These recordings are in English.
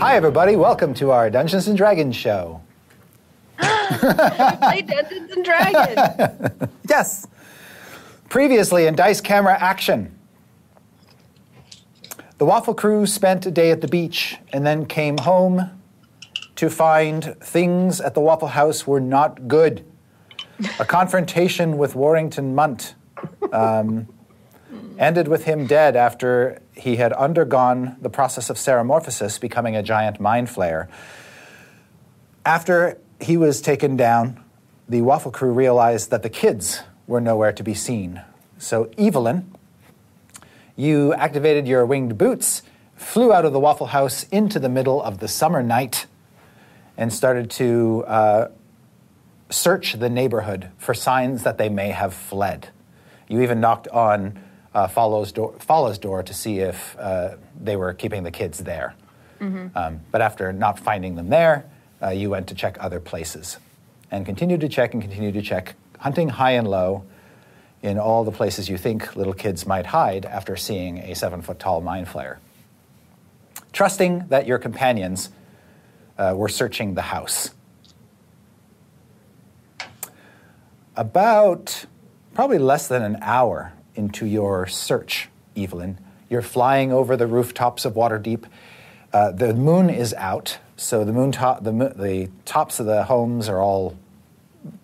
Hi, everybody. Welcome to our Dungeons and Dragons show. We play Dungeons and Dragons. Yes. Previously in Dice Camera Action, the Waffle Crew spent a day at the beach and then came home to find things at the Waffle House were not good. A confrontation with Warrington Munt um, ended with him dead after he had undergone the process of ceramorphosis, becoming a giant mind flayer. After he was taken down, the Waffle Crew realized that the kids were nowhere to be seen. So, Evelyn, you activated your winged boots, flew out of the Waffle House into the middle of the summer night, and started to uh, search the neighborhood for signs that they may have fled. You even knocked on uh, Fala's, door, Fala's door to see if uh, they were keeping the kids there. Um, but after not finding them there, uh, you went to check other places and continued to check and continued to check, hunting high and low in all the places you think little kids might hide after seeing a seven foot tall mind flayer. Trusting that your companions uh, were searching the house. About probably less than an hour into your search, Evelyn, you're flying over the rooftops of Waterdeep. Uh, the moon is out, so the moon top, the, mo- the tops of the homes are all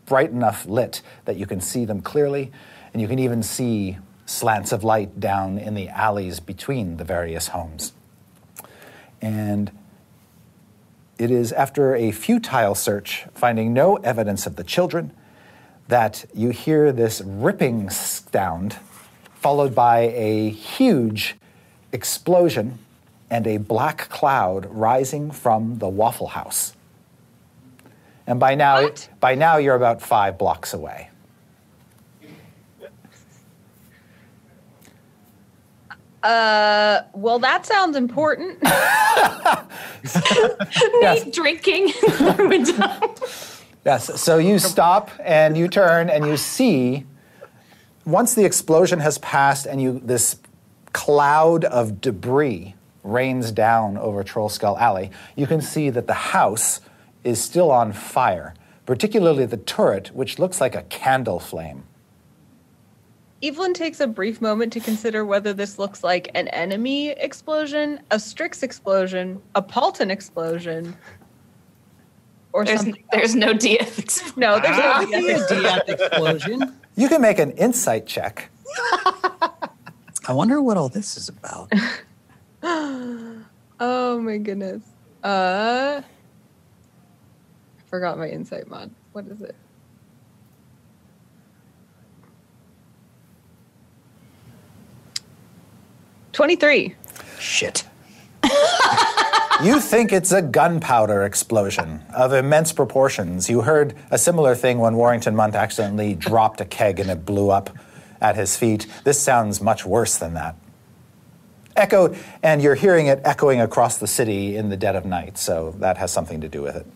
bright enough lit that you can see them clearly, and you can even see slants of light down in the alleys between the various homes. And it is after a futile search, finding no evidence of the children, that you hear this ripping sound, followed by a huge explosion and a black cloud rising from the Waffle House. And by now, What? by now you're about five blocks away. Uh, well, that sounds important. Yes. drinking. Yes. So you stop and you turn and you see once the explosion has passed and you this cloud of debris rains down over Trollskull Alley, you can see that the house is still on fire, particularly the turret, which looks like a candle flame. Evelyn takes a brief moment to consider whether this looks like an enemy explosion, a Strix explosion, a Paultin explosion, or There's, something. there's no DF. explosion. No, there's no ah. Could DF explosion. You can make an insight check. I wonder what all this is about. Oh my goodness. Uh, I forgot my insight mod. What is it? Twenty-three. Shit. You think it's a gunpowder explosion of immense proportions. You heard a similar thing when Warrington Munt accidentally dropped a keg and it blew up at his feet. This sounds much worse than that. Echoed, and you're hearing it echoing across the city in the dead of night, so that has something to do with it.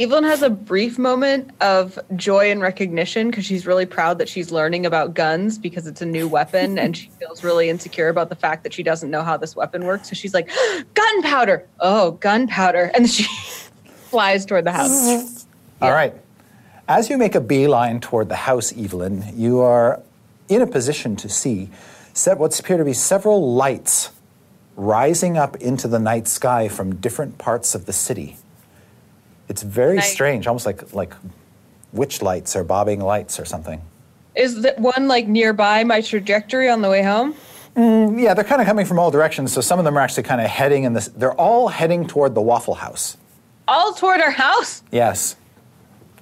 Evelyn has a brief moment of joy and recognition because she's really proud that she's learning about guns because it's a new weapon and she feels really insecure about the fact that she doesn't know how this weapon works. So she's like, gunpowder! Oh, gunpowder. And she flies toward the house. All right. As you make a beeline toward the house, Evelyn, you are in a position to see set what appear to be several lights rising up into the night sky from different parts of the city. It's very Nice. strange, almost like like witch lights or bobbing lights or something. Is that one like nearby my trajectory on the way home? Mm, yeah, they're kind of coming from all directions. So some of them are actually kind of heading in this. They're all heading toward the Waffle House. All toward our house? Yes.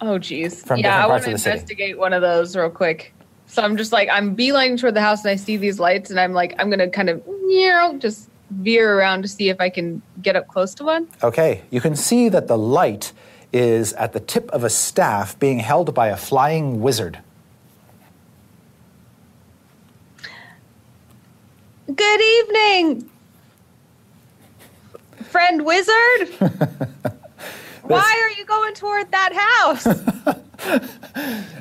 Oh, geez. From yeah, I want to the city. investigate one of those real quick. So I'm just like, I'm beelining toward the house and I see these lights and I'm like, I'm going to kind of, you know, just veer around to see if I can get up close to one. Okay. You can see that the light is at the tip of a staff being held by a flying wizard. Good evening, friend wizard. Why are you going toward that house?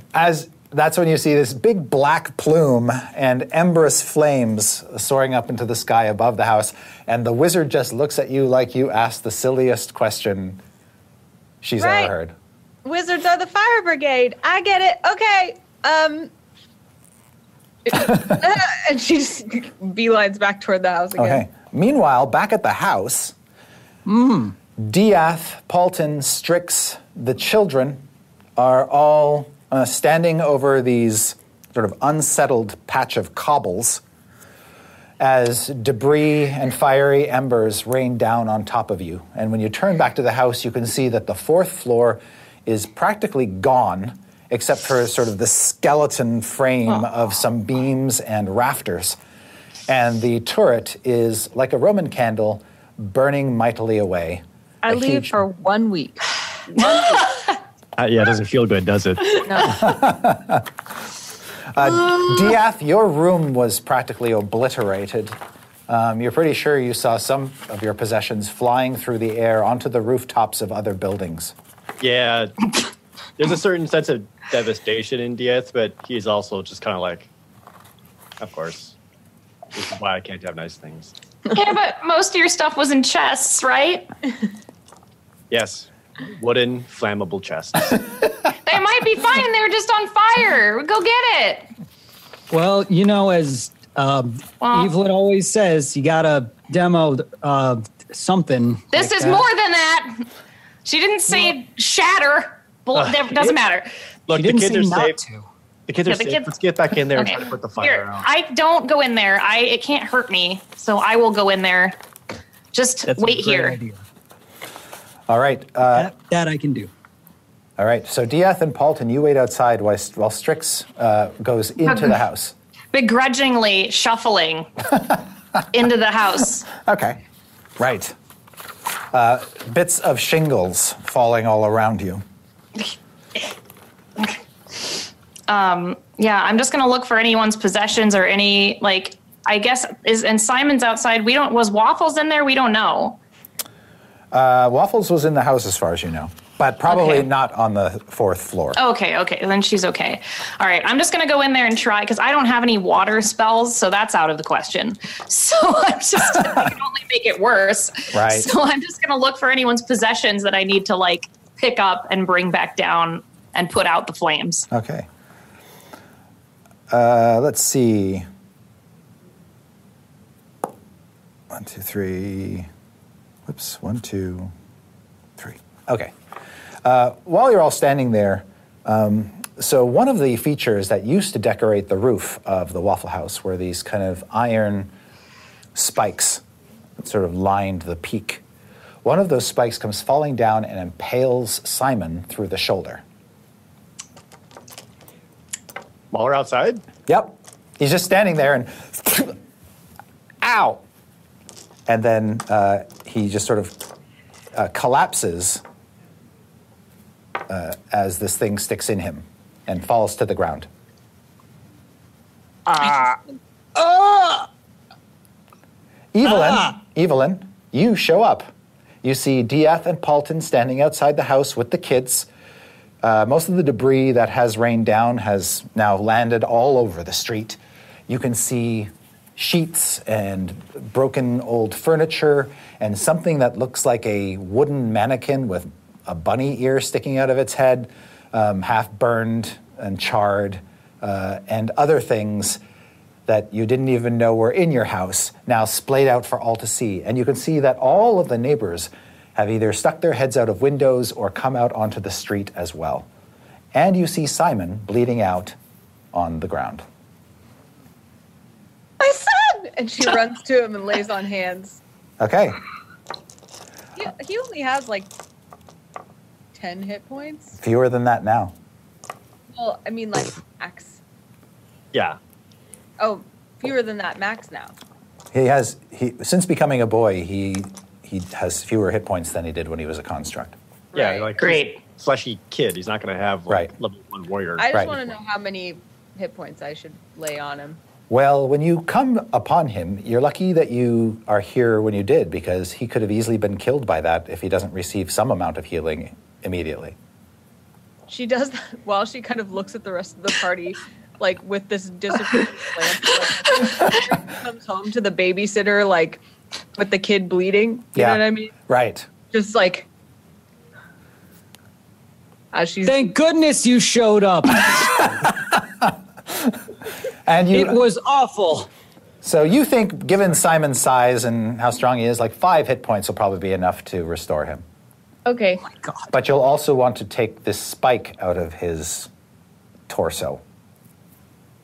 As that's when you see this big black plume and emberous flames soaring up into the sky above the house, and the wizard just looks at you like you asked the silliest question she's Right. ever heard. Wizards are the fire brigade. I get it. Okay. Um. and she just beelines back toward the house again. Okay. Meanwhile, back at the house, Diath, Paultin, Strix, the children are all uh, standing over these sort of unsettled patch of cobbles as debris and fiery embers rain down on top of you. And when you turn back to the house, you can see that the fourth floor is practically gone, except for sort of the skeleton frame of some beams and rafters. And the turret is like a Roman candle burning mightily away. I A leave huge- for one week. Uh, yeah, it doesn't feel good, does it? No. Diath, your room was practically obliterated. Um, you're pretty sure you saw some of your possessions flying through the air onto the rooftops of other buildings. yeah. There's a certain sense of devastation in Diath, but he's also just kind of like, of course. This is why I can't have nice things. yeah, but most of your stuff was in chests, right? Yes, wooden flammable chests. They might be fine. They're just on fire. Go get it. Well, you know, as um, Well- Evelyn always says, you gotta demo uh, something. This like is that. more than that. She didn't say shatter. Well, that doesn't matter. Look, the kids are not safe. to. The kids are the safe. kids- Let's get back in there Okay. and try to put the fire Here, out. I don't go in there. I it can't hurt me, so I will go in there. Just That's a wait great here. idea. All right. Uh, That, that I can do. all right. So Diath and Paultin, you wait outside while, while Strix uh, goes into the house. Begrudgingly shuffling into the house. Okay. Right. Uh, bits of shingles falling all around you. Yeah, I'm just gonna look for anyone's possessions or any like. I guess is and Simon's outside. We don't was Waffles in there. We don't know. Uh, Waffles was in the house as far as you know, but probably Okay. not on the fourth floor. Okay, okay, then she's okay. All right, I'm just gonna go in there and try because I don't have any water spells, so that's out of the question. So I'm just I can only make it worse. Right. So I'm just gonna look for anyone's possessions that I need to like pick up and bring back down and put out the flames. Okay. Uh, let's see. One, two, three. Whoops. One, two, three. Okay. Uh, while you're all standing there, um, so one of the features that used to decorate the roof of the Waffle House were these kind of iron spikes that sort of lined the peak. One of those spikes comes falling down and impales Simon through the shoulder. While we're outside, Yep. He's just standing there and, ow. And then uh, he just sort of uh, collapses uh, as this thing sticks in him and falls to the ground. Evelyn, Evelyn, you show up. You see Diath and Paultin standing outside the house with the kids. Uh, most of the debris that has rained down has now landed all over the street. You can see sheets and broken old furniture and something that looks like a wooden mannequin with a bunny ear sticking out of its head, um, half burned and charred, uh, and other things that you didn't even know were in your house now splayed out for all to see. And you can see that all of the neighbors have either stuck their heads out of windows or come out onto the street as well. And you see Simon bleeding out on the ground. My son! And she runs to him and lays on hands. Okay. He, he only has like 10 hit points. Fewer than that now. Well, I mean, like max. Yeah. Oh, fewer than that max now. He has he since becoming a boy, he he has fewer hit points than he did when he was a construct. Yeah. Right. Like Great. fleshy kid. He's not going to have like, Right. level one warrior. I just Right. want to know how many hit points I should lay on him. Well, when you come upon him, you're lucky that you are here when you did because he could have easily been killed by that if he doesn't receive some amount of healing immediately. She does that while she kind of looks at the rest of the party, like with this disapproving glance. Like, comes home to the babysitter, like with the kid bleeding. You know what I mean? Right. Just like as she's Thank goodness you showed up. And you It was awful. So you think, given Simon's size and how strong he is, like five hit points will probably be enough to restore him. okay. Oh but you'll also want to take this spike out of his torso.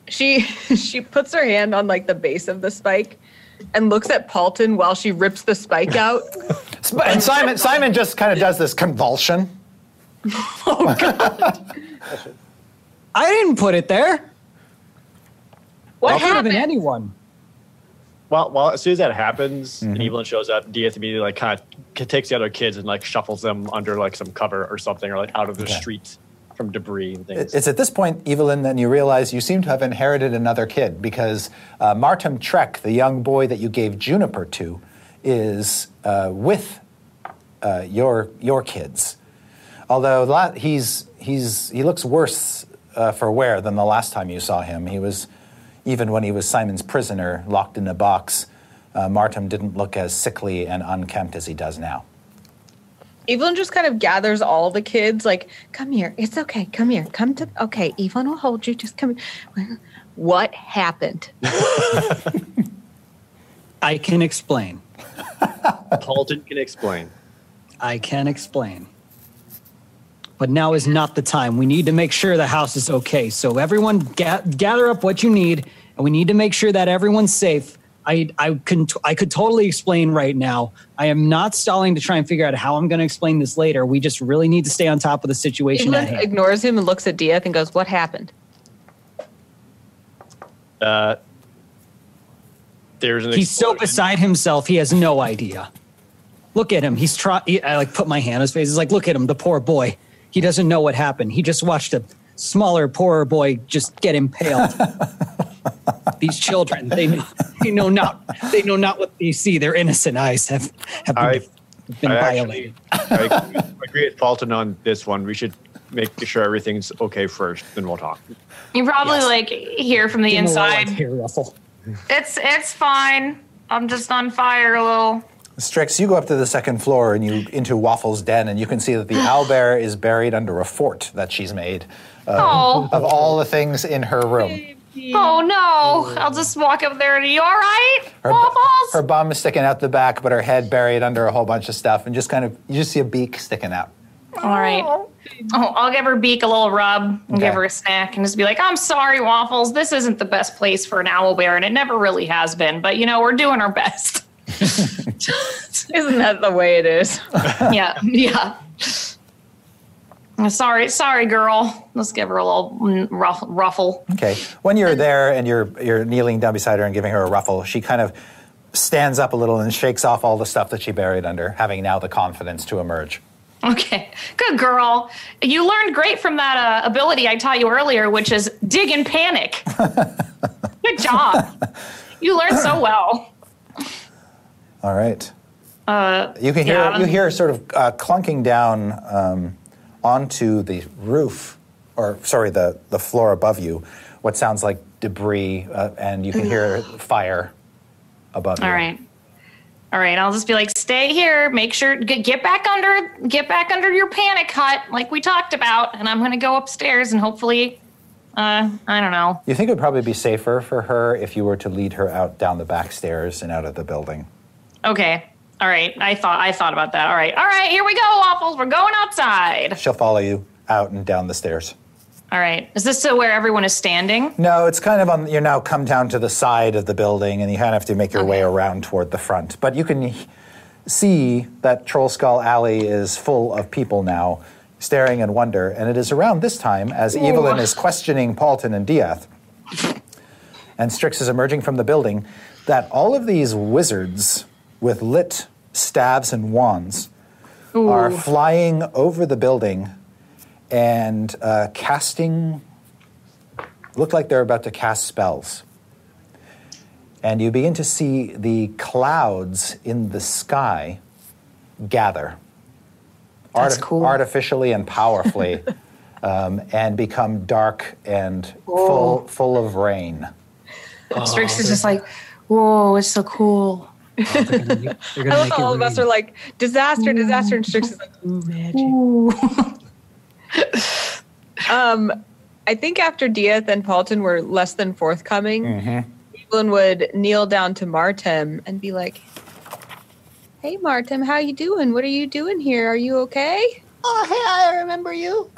She she puts her hand on like the base of the spike and looks at Paultin while she rips the spike out. And Simon, Simon just kind of does this convulsion. Oh god. I didn't put it there. What It could have been happened? anyone. Well, well, as soon as that happens, Mm-hmm. and Evelyn shows up, Diath immediately like kind of takes the other kids and like shuffles them under like some cover or something, or like out of the Okay. street from debris and things. It's at this point, Evelyn, that you realize you seem to have inherited another kid because uh, Martin Trek, the young boy that you gave Juniper to, is uh, with uh, your your kids. Although la- he's he's he looks worse uh, for wear than the last time you saw him. He was even when he was Simon's prisoner, locked in a box. Uh, Martin didn't look as sickly and unkempt as he does now. Evelyn just kind of gathers all the kids, like, come here. It's okay. Come here. Come to. Okay, Evelyn will hold you. Just come here. What happened? I can explain. Paultin can explain. I can explain. But now is not the time. We need to make sure the house is okay. So everyone ga- gather up what you need, and we need to make sure that everyone's safe. I I can t- I could totally explain right now. I am not stalling to try and figure out how I'm going to explain this later. We just really need to stay on top of the situation at Evelyn hand. ignores him and looks at Diath and goes, "What happened?" Uh, there's an He's so beside himself, he has no idea. Look at him. He's trying. I like put my hand on his face. He's like, look at him, the poor boy. He doesn't know what happened. He just watched a smaller, poorer boy just get impaled. These children, they they know not they know not what they see. Their innocent eyes have have been, I, been I violated. actually I agree- I agree with Paultin on this one. We should make sure everything's okay first, then we'll talk. You probably Yes. like hear from the Give him a little, like, inside. hair ruffle. It's it's fine. I'm just on fire a little. Strix, you go up to the second floor and you into Waffle's den, and you can see that the owlbear is buried under a fort that she's made uh, Oh. of all the things in her room. Oh no! I'll just walk up there. Are you all right, Her, Waffles? her bum is sticking out the back, but her head buried under a whole bunch of stuff, and just kind of you just see a beak sticking out. all right. Oh, I'll give her beak a little rub and Okay. give her a snack and just be like, "I'm sorry, Waffles. This isn't the best place for an owl bear, and it never really has been. But you know, we're doing our best." Isn't that the way it is? yeah, yeah. Sorry, sorry, girl. Let's give her a little ruff, ruffle. Okay. When you're there and you're you're kneeling down beside her and giving her a ruffle, she kind of stands up a little and shakes off all the stuff that she buried under, having now the confidence to emerge. Okay, good girl. You learned great from that uh, ability I taught you earlier, which is dig and panic. good job. You learned so well. All right. Uh, You can hear Yeah. you hear sort of uh, clunking down um, onto the roof, or sorry, the the floor above you. What sounds like debris, uh, and you can hear fire above you. all right. All right, I'll just be like, stay here. Make sure get, get back under, get back under your panic hut, like we talked about. And I'm gonna go upstairs and hopefully Uh, I don't know. You think it would probably be safer for her if you were to lead her out down the back stairs and out of the building. Okay. All right. I thought I thought about that. All right. All right. Here we go, waffles. We're going outside. She'll follow you out and down the stairs. All right. Is this where everyone is standing? No, it's kind of on. You're now come down to the side of the building, and you kind of have to make your way around toward the front. But you can see that Trollskull Alley is full of people now, staring in wonder. And it is around this time, as Evelyn is questioning Paultin and Diath, and Strix is emerging from the building, that all of these wizards with lit staves and wands are flying over the building and uh, casting look like they're about to cast spells. And you begin to see the clouds in the sky gather That's cool. artificially and powerfully um, and become dark and full, full of rain. Strix is just like, whoa, it's so cool. They're gonna, they're I gonna love how it all of us are like disaster, disaster, and Strix is like, ooh, magic. um, I think after Diath and Paultin were less than forthcoming, Evelyn would kneel down to Martem and be like, "Hey, Martem, how you doing? What are you doing here? Are you okay?" Oh, hey, I remember you.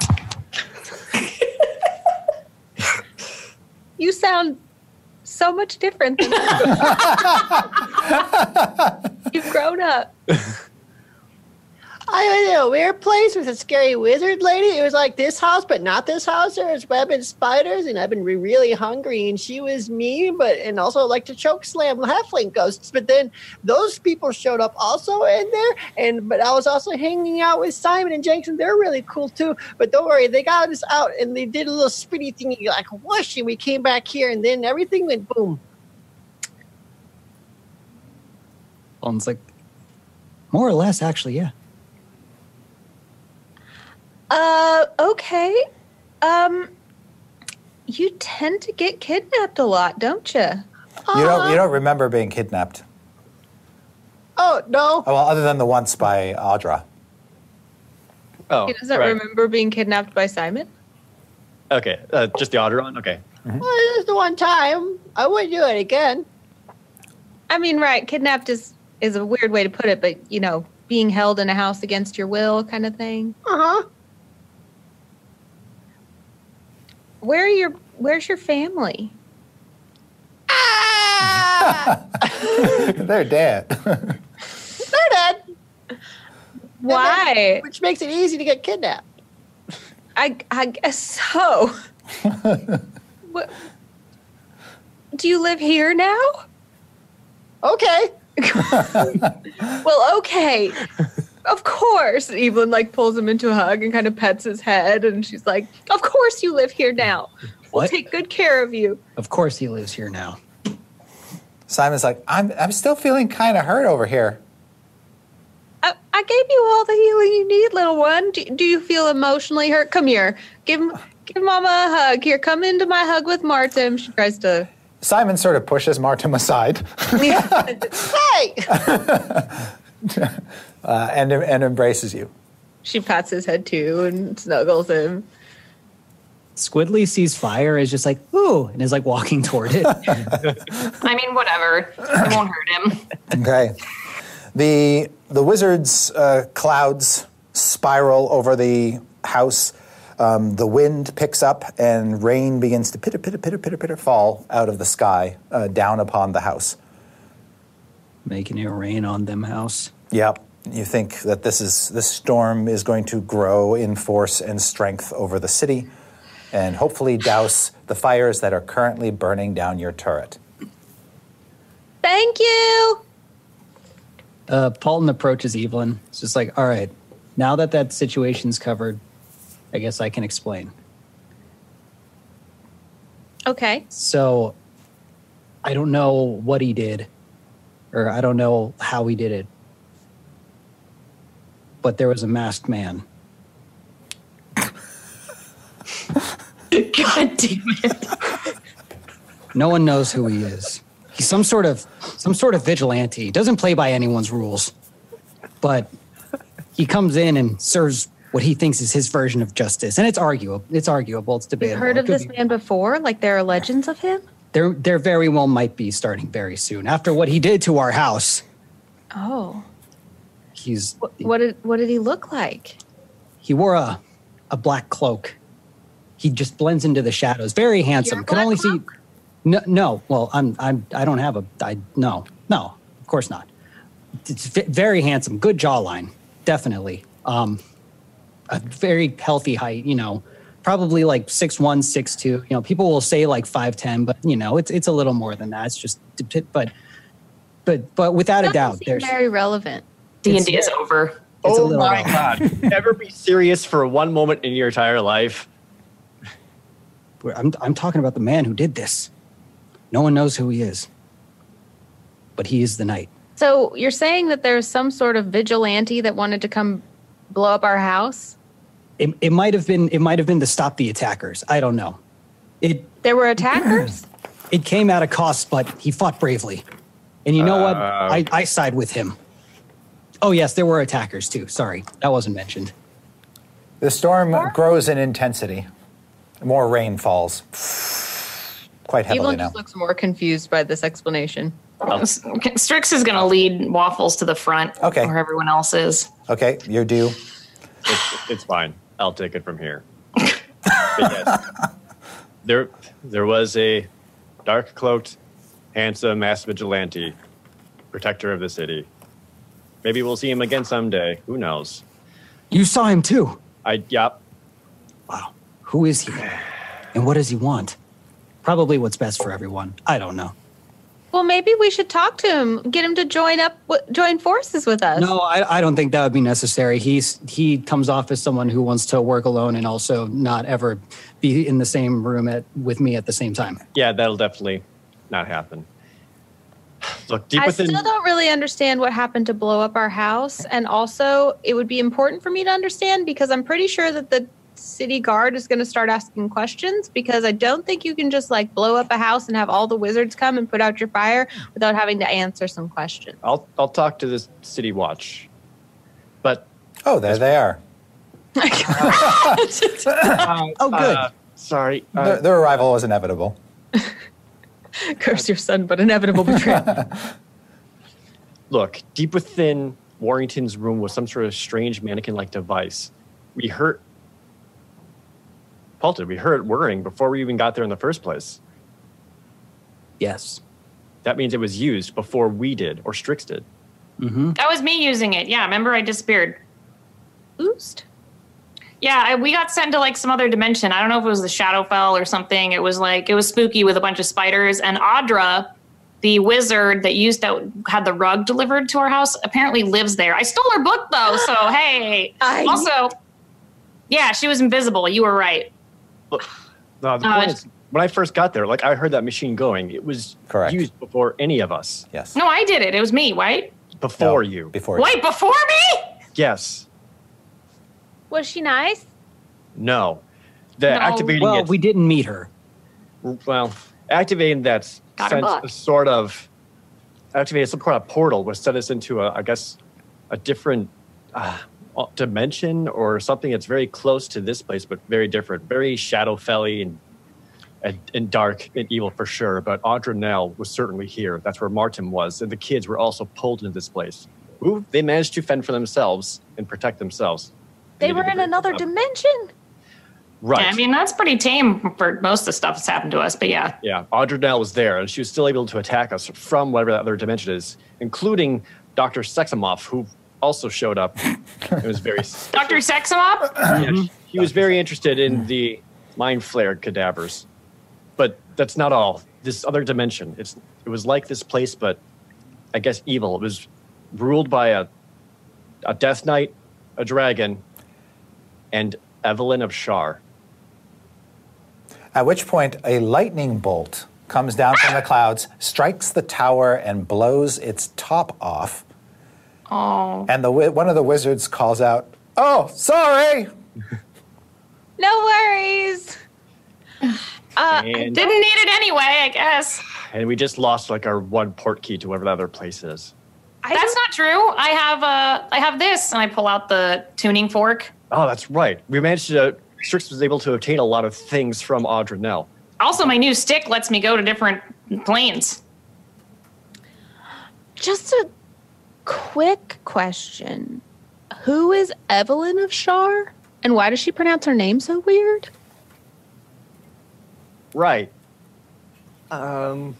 You sound so much different than you've grown up. I was in a weird place with a scary wizard lady. It was like this house, but not this house. There was web and spiders, and I've been re- really hungry. And she was mean, but and also like to choke slam halfling ghosts. But then those people showed up also in there, and but I was also hanging out with Simon and Jackson. They're really cool too. But don't worry, they got us out, and they did a little spinny thingy like whoosh, and we came back here, and then everything went boom. Paultin's like, more or less, actually, yeah. Uh, okay. Um, you tend to get kidnapped a lot, don't you? You don't, you don't remember being kidnapped. Oh no! Oh, well, other than the once by Audra. Oh, He doesn't right. remember being kidnapped by Simon. Okay, uh, just the Audron. Okay. Well, this is the one time. I wouldn't do it again. I mean, right? Kidnapped is is a weird way to put it, but you know, being held in a house against your will, kind of thing. Uh huh. Where are your Where's your family? Ah! They're dead. They're dead. Why? which makes it easy to get kidnapped. I I guess so. what? Do you live here now? Okay. Well, okay. Of course. Evelyn like pulls him into a hug and kind of pets his head, and she's like, "Of course you live here now. We'll What? take good care of you." Of course he lives here now. Simon's like, I'm, I'm still feeling kind of hurt over here. I, I gave you all the healing you need, little one. Do, do you feel emotionally hurt? Come here. Give give Mama a hug. Here, come into my hug with Martin. She tries to. Simon sort of pushes Martin aside Hey. uh, and, and embraces you. she pats his head too and snuggles him. Squidly sees fire, is just like, ooh, and is like walking toward it. I mean, whatever. It won't hurt him. Okay. The the wizard's uh, clouds spiral over the house. Um, the wind picks up and rain begins to pitter pitter pitter pitter pitter fall out of the sky uh, down upon the house. Making it rain on them house. Yep. You think that this is this storm is going to grow in force and strength over the city, and hopefully douse the fires that are currently burning down your turret. Thank you. Uh, Paultin approaches Evelyn. It's just like, all right, now that that situation's covered, I guess I can explain. Okay. So, I don't know what he did, or I don't know how he did it, but there was a masked man. God damn it. No one knows who he is. He's some sort of some sort of vigilante. He doesn't play by anyone's rules. But he comes in and serves what he thinks is his version of justice, and it's arguable. It's arguable. It's You've debatable. heard of this be- man before? Like there are legends of him? There, there very well might be starting very soon after what he did to our house. Oh. He's What, did what did he look like? he wore a a black cloak. He just blends into the shadows. Very handsome. Can only see. No, no. Well, I'm I'm I don't have a I no no of course not. It's very handsome. Good jawline. Definitely. Um, a very healthy height. You know, probably like six one, six two. You know, people will say like five ten, but you know, it's it's a little more than that. It's just but but but without a doubt, there's very relevant. D and D is over. It's a oh little my rough. god! Ever be serious for one moment in your entire life? I'm, I'm talking about the man who did this. No one knows who he is, but he is the knight. So you're saying that there's some sort of vigilante that wanted to come blow up our house? It, it might have been it might have been to stop the attackers. I don't know. It There were attackers? it came at a cost, but he fought bravely. And you know what? Uh, I, I side with him. Oh yes, there were attackers too. Sorry, that wasn't mentioned. The storm grows in intensity. More rain falls. Quite heavily Evelyn now. just looks more confused by this explanation. Oh. Strix is going to lead Waffles to the front, Okay. where everyone else is. Okay, you're due. It's, it's fine. I'll take it from here. Yes, there, there was a dark cloaked, handsome mass vigilante, protector of the city. Maybe we'll see him again someday. Who knows? You saw him too. I yep. Wow. Who is he? And what does he want? Probably what's best for everyone. I don't know. Well, maybe we should talk to him, get him to join up, join forces with us. No, I, I don't think that would be necessary. He's he comes off as someone who wants to work alone and also not ever be in the same room at with me at the same time. Yeah, that'll definitely not happen. Look, deep I within. still don't really understand what happened to blow up our house. And also, it would be important for me to understand because I'm pretty sure that the city guard is going to start asking questions because I don't think you can just like blow up a house and have all the wizards come and put out your fire without having to answer some questions. I'll I'll talk to the city watch, but Oh, there they are. Oh, good. uh, sorry. Uh, Their, their arrival was inevitable. Curse your son, but inevitable betrayal. look, deep within Warrington's room was some sort of strange mannequin-like device. We heard. Paul, did we heard it whirring before we even got there in the first place? yes. That means it was used before we did or Strix did. Mm-hmm. That was me using it. Yeah, remember I disappeared. Boost. Yeah, I, we got sent to like some other dimension. I don't know if it was the Shadowfell or something. It was like it was spooky with a bunch of spiders. And Audra, the wizard that used that had the rug delivered to our house, apparently lives there. I stole her book though, so hey. I- also, yeah, she was invisible. You were right. No, the Uh, point is, when I first got there, like I heard that machine going, it was Correct. used before any of us. Yes. No, I did it. It was me, right? Before No, you. Before you. Before me? Yes. Was she nice? No. The No. activating Well, it. we didn't meet her. well, activating that Got sense, book. sort of activated some kind of portal, which set us into a, I guess, a different uh, dimension or something that's very close to this place, but very different, very Shadowfelly and, and and dark and evil for sure. But Audra Nell was certainly here. That's where Martin was, and the kids were also pulled into this place. Ooh, they managed to fend for themselves and protect themselves. They were in another job. dimension. Right. Yeah, I mean, that's pretty tame for most of the stuff that's happened to us, but yeah. Yeah, Audra Nell was there, and she was still able to attack us from whatever that other dimension is, including Dr. Seximoff, who also showed up. It was very. Dr. Seximop? yeah, he- he was very interested in the mind flared cadavers, but that's not all. This other dimension, it's it was like this place, but I guess evil. It was ruled by a a Death Knight, a dragon, and Evelyn of Shar. At which point, a lightning bolt comes down from the clouds, strikes the tower, and blows its top off. Oh. And the one of the wizards calls out, "Oh, sorry!" No worries. Uh, And, Didn't need it anyway, I guess. and we just lost like our one port key to whatever the other place is. I That's don't- not true. I have uh I have this and I pull out the tuning fork Oh, that's right. We managed to. Strix was able to obtain a lot of things from Audra Nell. Also, my new stick lets me go to different planes. Just a quick question. Who is Evelyn of Shar? And why does she pronounce her name so weird? Right. Um.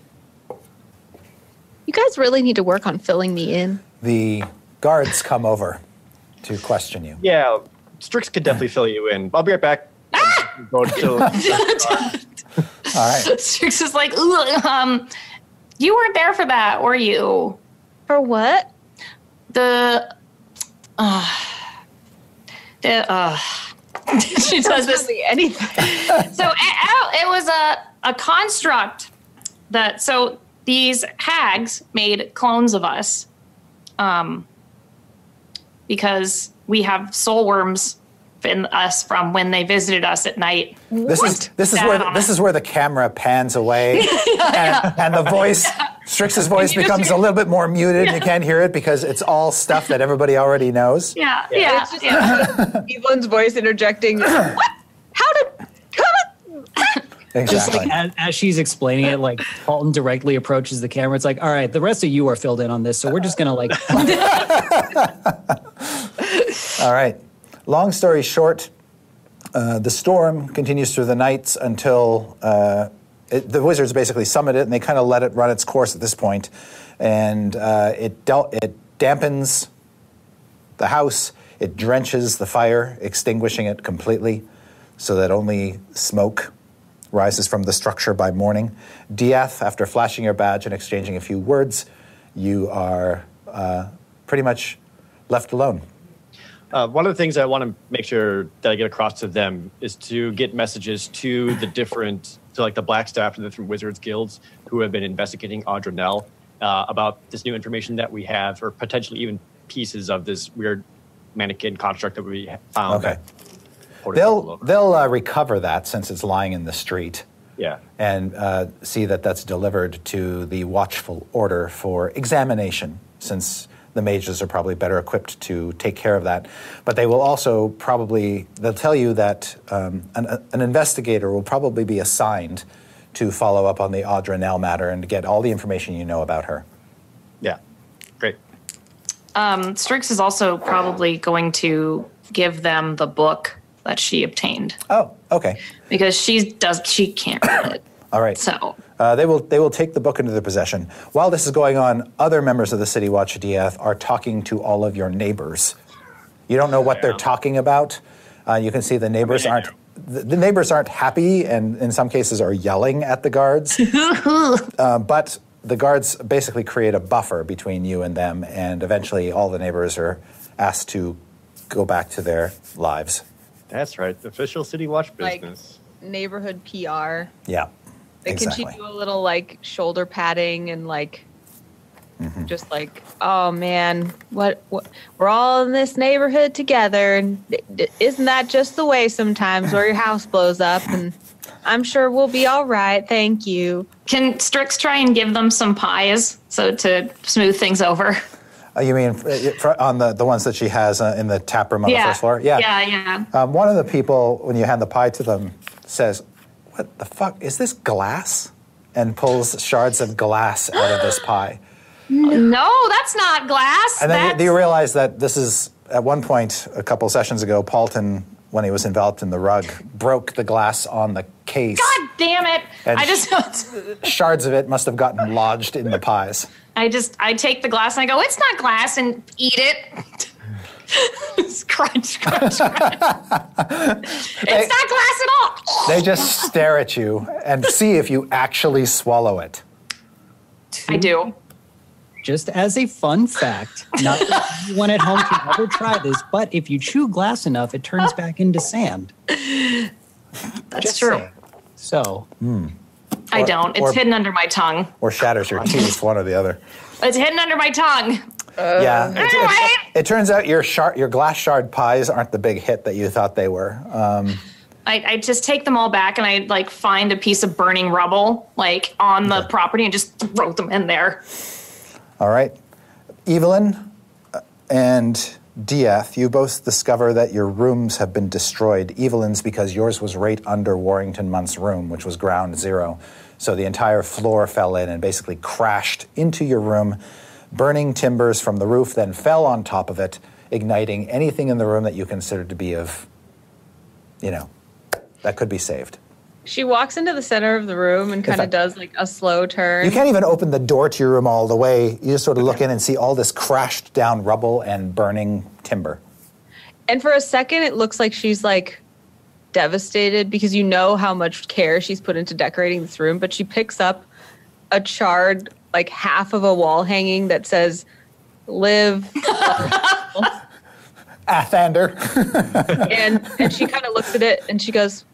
You guys really need to work on filling me in. The guards come over to question you. Yeah, Strix could definitely fill you in. I'll be right back. Go to- All right. Strix is like, um, you weren't there for that, were you? For what? The, uh, the, uh, she does this. Really anything. So it, it was a, a construct that, so these hags made clones of us, um, because we have soul worms in us from when they visited us at night. This is this is Down where on this it. is where the camera pans away, and, and the voice, Strix's voice becomes a little bit more muted. You can't hear it because it's all stuff that everybody already knows. Yeah, yeah, It's just yeah. Evelyn's voice interjecting. what? How did? Just Exactly. like as, as she's explaining it, like Paultin directly approaches the camera. It's like, all right, the rest of you are filled in on this, so we're just gonna like. All right. Long story short, uh, the storm continues through the nights until uh, it, the wizards basically summit it, and they kind of let it run its course at this point. point, and uh, it it dampens the house. It drenches the fire, extinguishing it completely, so that only smoke rises from the structure by morning. Diath, after flashing your badge and exchanging a few words, you are uh, pretty much left alone. Uh, one of the things I want to make sure that I get across to them is to get messages to the different, to like the black staff and the different wizards guilds who have been investigating Audra Nell uh, about this new information that we have, or potentially even pieces of this weird mannequin construct that we found. Okay. They'll they'll uh, recover that since it's lying in the street, yeah. and uh, see that that's delivered to the watchful order for examination. Since the mages are probably better equipped to take care of that, but they will also probably they'll tell you that um, an, an investigator will probably be assigned to follow up on the Audra Nell matter and to get all the information you know about her. Yeah. Great. Um, Strix is also probably going to give them the book that she obtained Oh, okay, because she does she can't read it. All right. So Uh, they will they will take the book into their possession. While this is going on, other members of the City Watch DF are talking to all of your neighbors. You don't know what they're talking about. Uh, you can see the neighbors aren't the, the neighbors aren't happy, and in some cases are yelling at the guards. Uh, but the guards basically create a buffer between you and them, and eventually all the neighbors are asked to go back to their lives. That's right. The official City Watch Like- business. Neighborhood PR. Yeah, Like, exactly. Can she do a little like shoulder patting and like, Mm-hmm. just like, oh man, what, what? We're all in this neighborhood together, and d- d- isn't that just the way sometimes where your house blows up? And I'm sure we'll be all right. Thank you. can Strix try and give them some pies so to smooth things over? Uh, you mean uh, on the, the ones that she has uh, in the tap room on the first floor? Yeah, yeah. Um, one of the people, when you hand the pie to them, says, What the fuck? Is this glass? And pulls shards of glass out of this pie. No, that's not glass. And then you, you realize that this is, at one point, a couple sessions ago, Paultin, when he was enveloped in the rug, broke the glass on the case. God damn it! I just, Shards of it must have gotten lodged in the pies. I just, I take the glass and I go, it's not glass, and eat it. It's crunch, crunch, crunch. it's not glass at all. They just stare at you and see if you actually swallow it. I do. Just as a fun fact, not that anyone at home can ever try this, but if you chew glass enough, it turns back into sand. That's Just true. saying. So, hmm. I Or- don't. It's or- hidden under my tongue. Or shatters your teeth, one or the other. It's hidden under my tongue. Yeah. It, it- it turns out your shard, your glass shard pies aren't the big hit that you thought they were. Um, I, I just take them all back and I like find a piece of burning rubble like on the property and just throw them in there. all right. Evelyn uh, and Diath, you both discover that your rooms have been destroyed. Evelyn's because yours was right under Warrington Munt's room, which was ground zero. So the entire floor fell in and basically crashed into your room, burning timbers from the roof, then fell on top of it, igniting anything in the room that you considered to be of, you know, that could be saved. She walks into the center of the room and kind of does like a slow turn. You can't even open the door to your room all the way. You just sort of look in and see all this crashed down rubble and burning timber. And for a second, it looks like she's like devastated because you know how much care she's put into decorating this room. But she picks up a charred, like half of a wall hanging that says, Live. Lathander. and, and she kind of looks at it and she goes,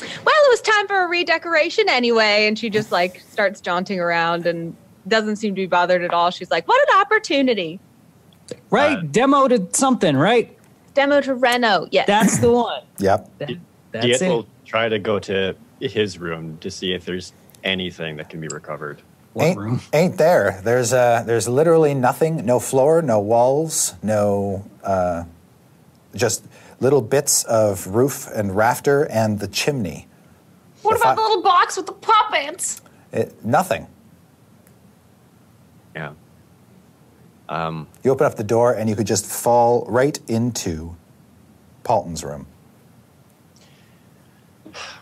Well, it was time for a redecoration anyway. And she just like starts jaunting around and doesn't seem to be bothered at all. She's like, What an opportunity. Right? Uh, Demo to something, right? Demo to Reno. Yes. That's the one. yep. That- that's Diet it. will try to go to his room to see if there's anything that can be recovered. What ain't, room? ain't there. There's uh, there's literally nothing. No floor, no walls, no uh, just little bits of roof and rafter and the chimney. What The about fi- the little box with the puppets? It, nothing. Yeah. Um, You open up the door and you could just fall right into Paultin's room.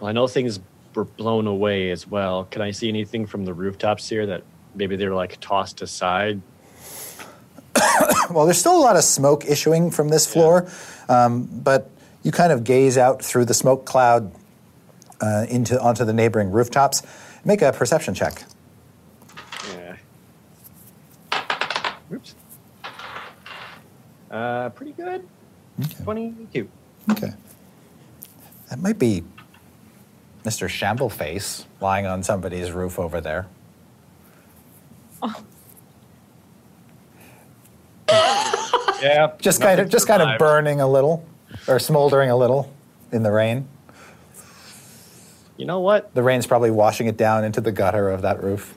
well, I know things were blown away as well. Can I see anything from the rooftops here that maybe they were like tossed aside? Well, there's still a lot of smoke issuing from this floor, um, but you kind of gaze out through the smoke cloud uh, into onto the neighboring rooftops. Make a perception check. Yeah. Oops. Uh, pretty good. Okay. Twenty-two. Okay. That might be Mr. Shambleface lying on somebody's roof over there. Yeah. Just kind of, just kind of burning a little, or smoldering a little in the rain. You know what? The rain's probably washing it down into the gutter of that roof.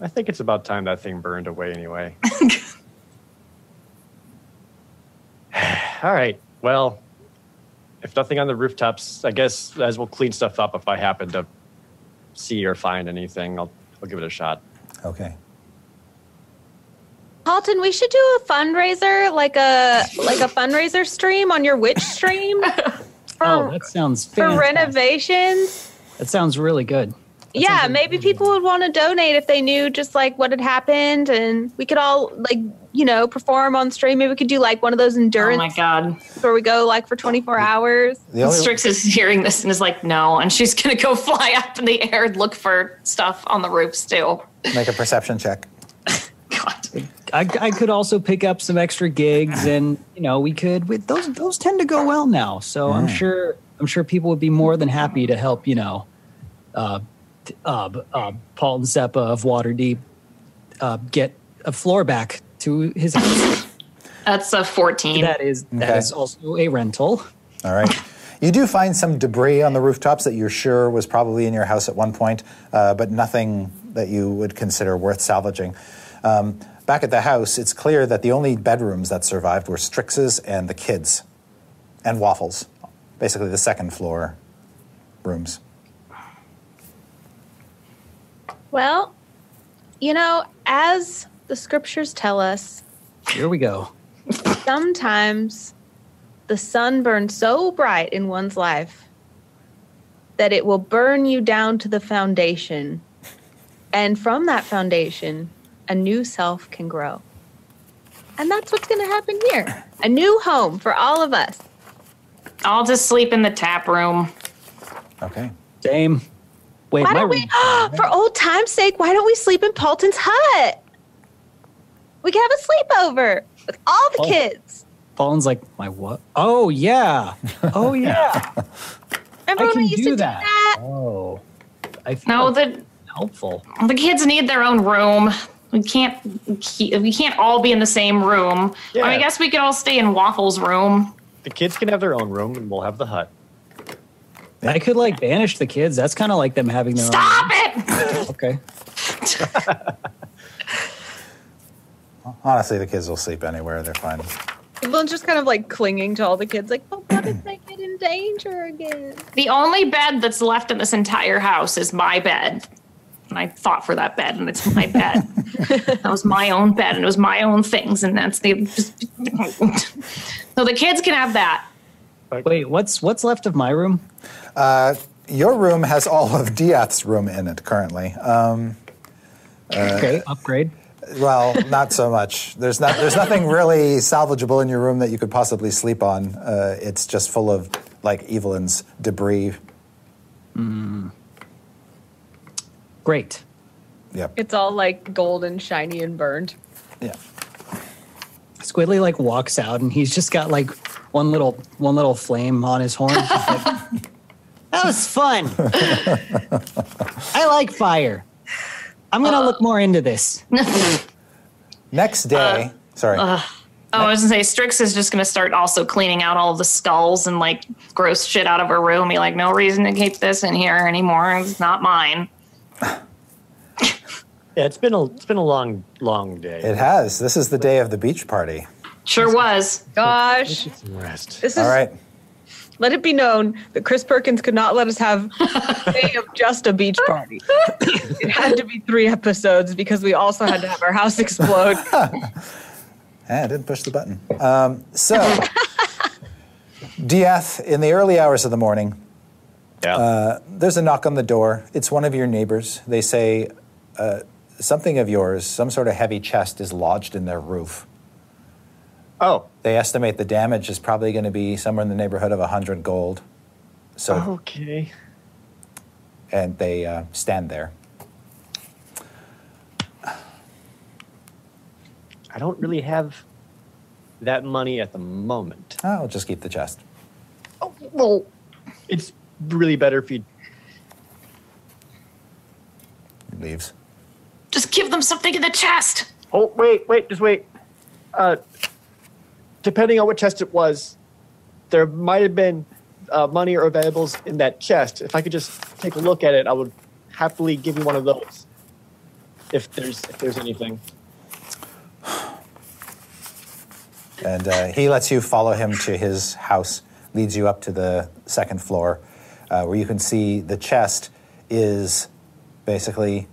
I think it's about time that thing burned away anyway. All right. Well, if nothing on the rooftops, I guess as we'll clean stuff up if I happen to see or find anything, I'll, I'll give it a shot. Okay. Paultin, we should do a fundraiser, like a like a fundraiser stream on your witch stream for, Oh, that sounds for renovations. That sounds really good. Yeah, maybe people would want to donate if they knew just like what had happened, and we could all like you know perform on stream. Maybe we could do like one of those endurance. Oh endurance my god. where we go like for twenty four hours. The only, Strix is hearing this and is like, no. And she's going to go fly up in the air and look for stuff on the roofs too. make a perception check. God. I, I could also pick up some extra gigs, and you know, we could. With those those tend to go well now, so I'm sure I'm sure people would be more than happy to help. You know, uh, t- uh, uh, Paul and Seppa of Waterdeep uh, get a floor back to his house. That's a 14. that is that Okay. is also a rental. All right. You do find some debris on the rooftops that you're sure was probably in your house at one point, uh, but nothing that you would consider worth salvaging. Um, back at the house, it's clear that the only bedrooms that survived were Strix's and the kids, and Waffles, basically the second floor rooms. Well, you know, as the scriptures tell us, Here we go. sometimes the sun burns so bright in one's life that it will burn you down to the foundation. And from that foundation, a new self can grow. And that's what's going to happen here a new home for all of us. I'll just sleep in the tap room. Okay. Same. Wait, Why my don't we, for old time's sake, why don't we sleep in Paultin's hut? We can have a sleepover with all the Oh. kids. Paul's like my what? Oh yeah. Oh yeah. Remember I when can we used do to that. do that? Oh, I feel No, the helpful. the kids need their own room. We can't keep, we can't all be in the same room. I, mean, I guess we could all stay in Waffles' room. The kids can have their own room, and we'll have the hut. I could like banish the kids. That's kind of like them having their own Stop it! Okay. Honestly, the kids will sleep anywhere. They're fine. Evelyn's just kind of like clinging to all the kids, like, oh, what if they get in danger again? The only bed that's left in this entire house is my bed. And I fought for that bed, and it's my bed. that was my own bed, and it was my own things, and that's the. so the kids can have that. Wait, what's what's left of my room? Your room has all of Diath's room in it currently. Um, okay, upgrade. well, not so much. There's not. There's nothing really salvageable in your room that you could possibly sleep on. Uh, it's just full of like Evelyn's debris. Great. Yep. It's all like gold and shiny, and burned. Yeah. Squidly like walks out and he's just got like one little one little flame on his horn. Like, that was fun. I like fire. I'm gonna look more into this. Next day. Uh, sorry. Uh, oh, I was gonna say Strix is just gonna start also cleaning out all the skulls and like gross shit out of her room. Be like, no reason to keep this in here anymore. It's not mine. Yeah, it's been a it's been a long long day. it has. This is the day of the beach party. Sure was. Gosh, Some rest. this is. All right. Let it be known that Chris Perkins could not let us have a day of just a beach party. it had to be three episodes because we also had to have our house explode. Ah, I didn't push the button. Um, so, Diath, in the early hours of the morning, Yeah. there's a knock on the door. It's one of your neighbors. They say uh, something of yours, some sort of heavy chest, is lodged in their roof. Oh. They estimate the damage is probably going to be somewhere in the neighborhood of 100 gold. So, Okay. and they uh, stand there. I don't really have that money at the moment. I'll just keep the chest. Oh, Well, it's really better if you. Leaves. Just give them something in the chest. Oh wait, wait, just wait. Uh, depending on what chest it was, there might have been uh, money or valuables in that chest. If I could just take a look at it, I would happily give you one of those. If there's if there's anything. And uh, he lets you follow him to his house, leads you up to the second floor, uh, where you can see the chest is basically,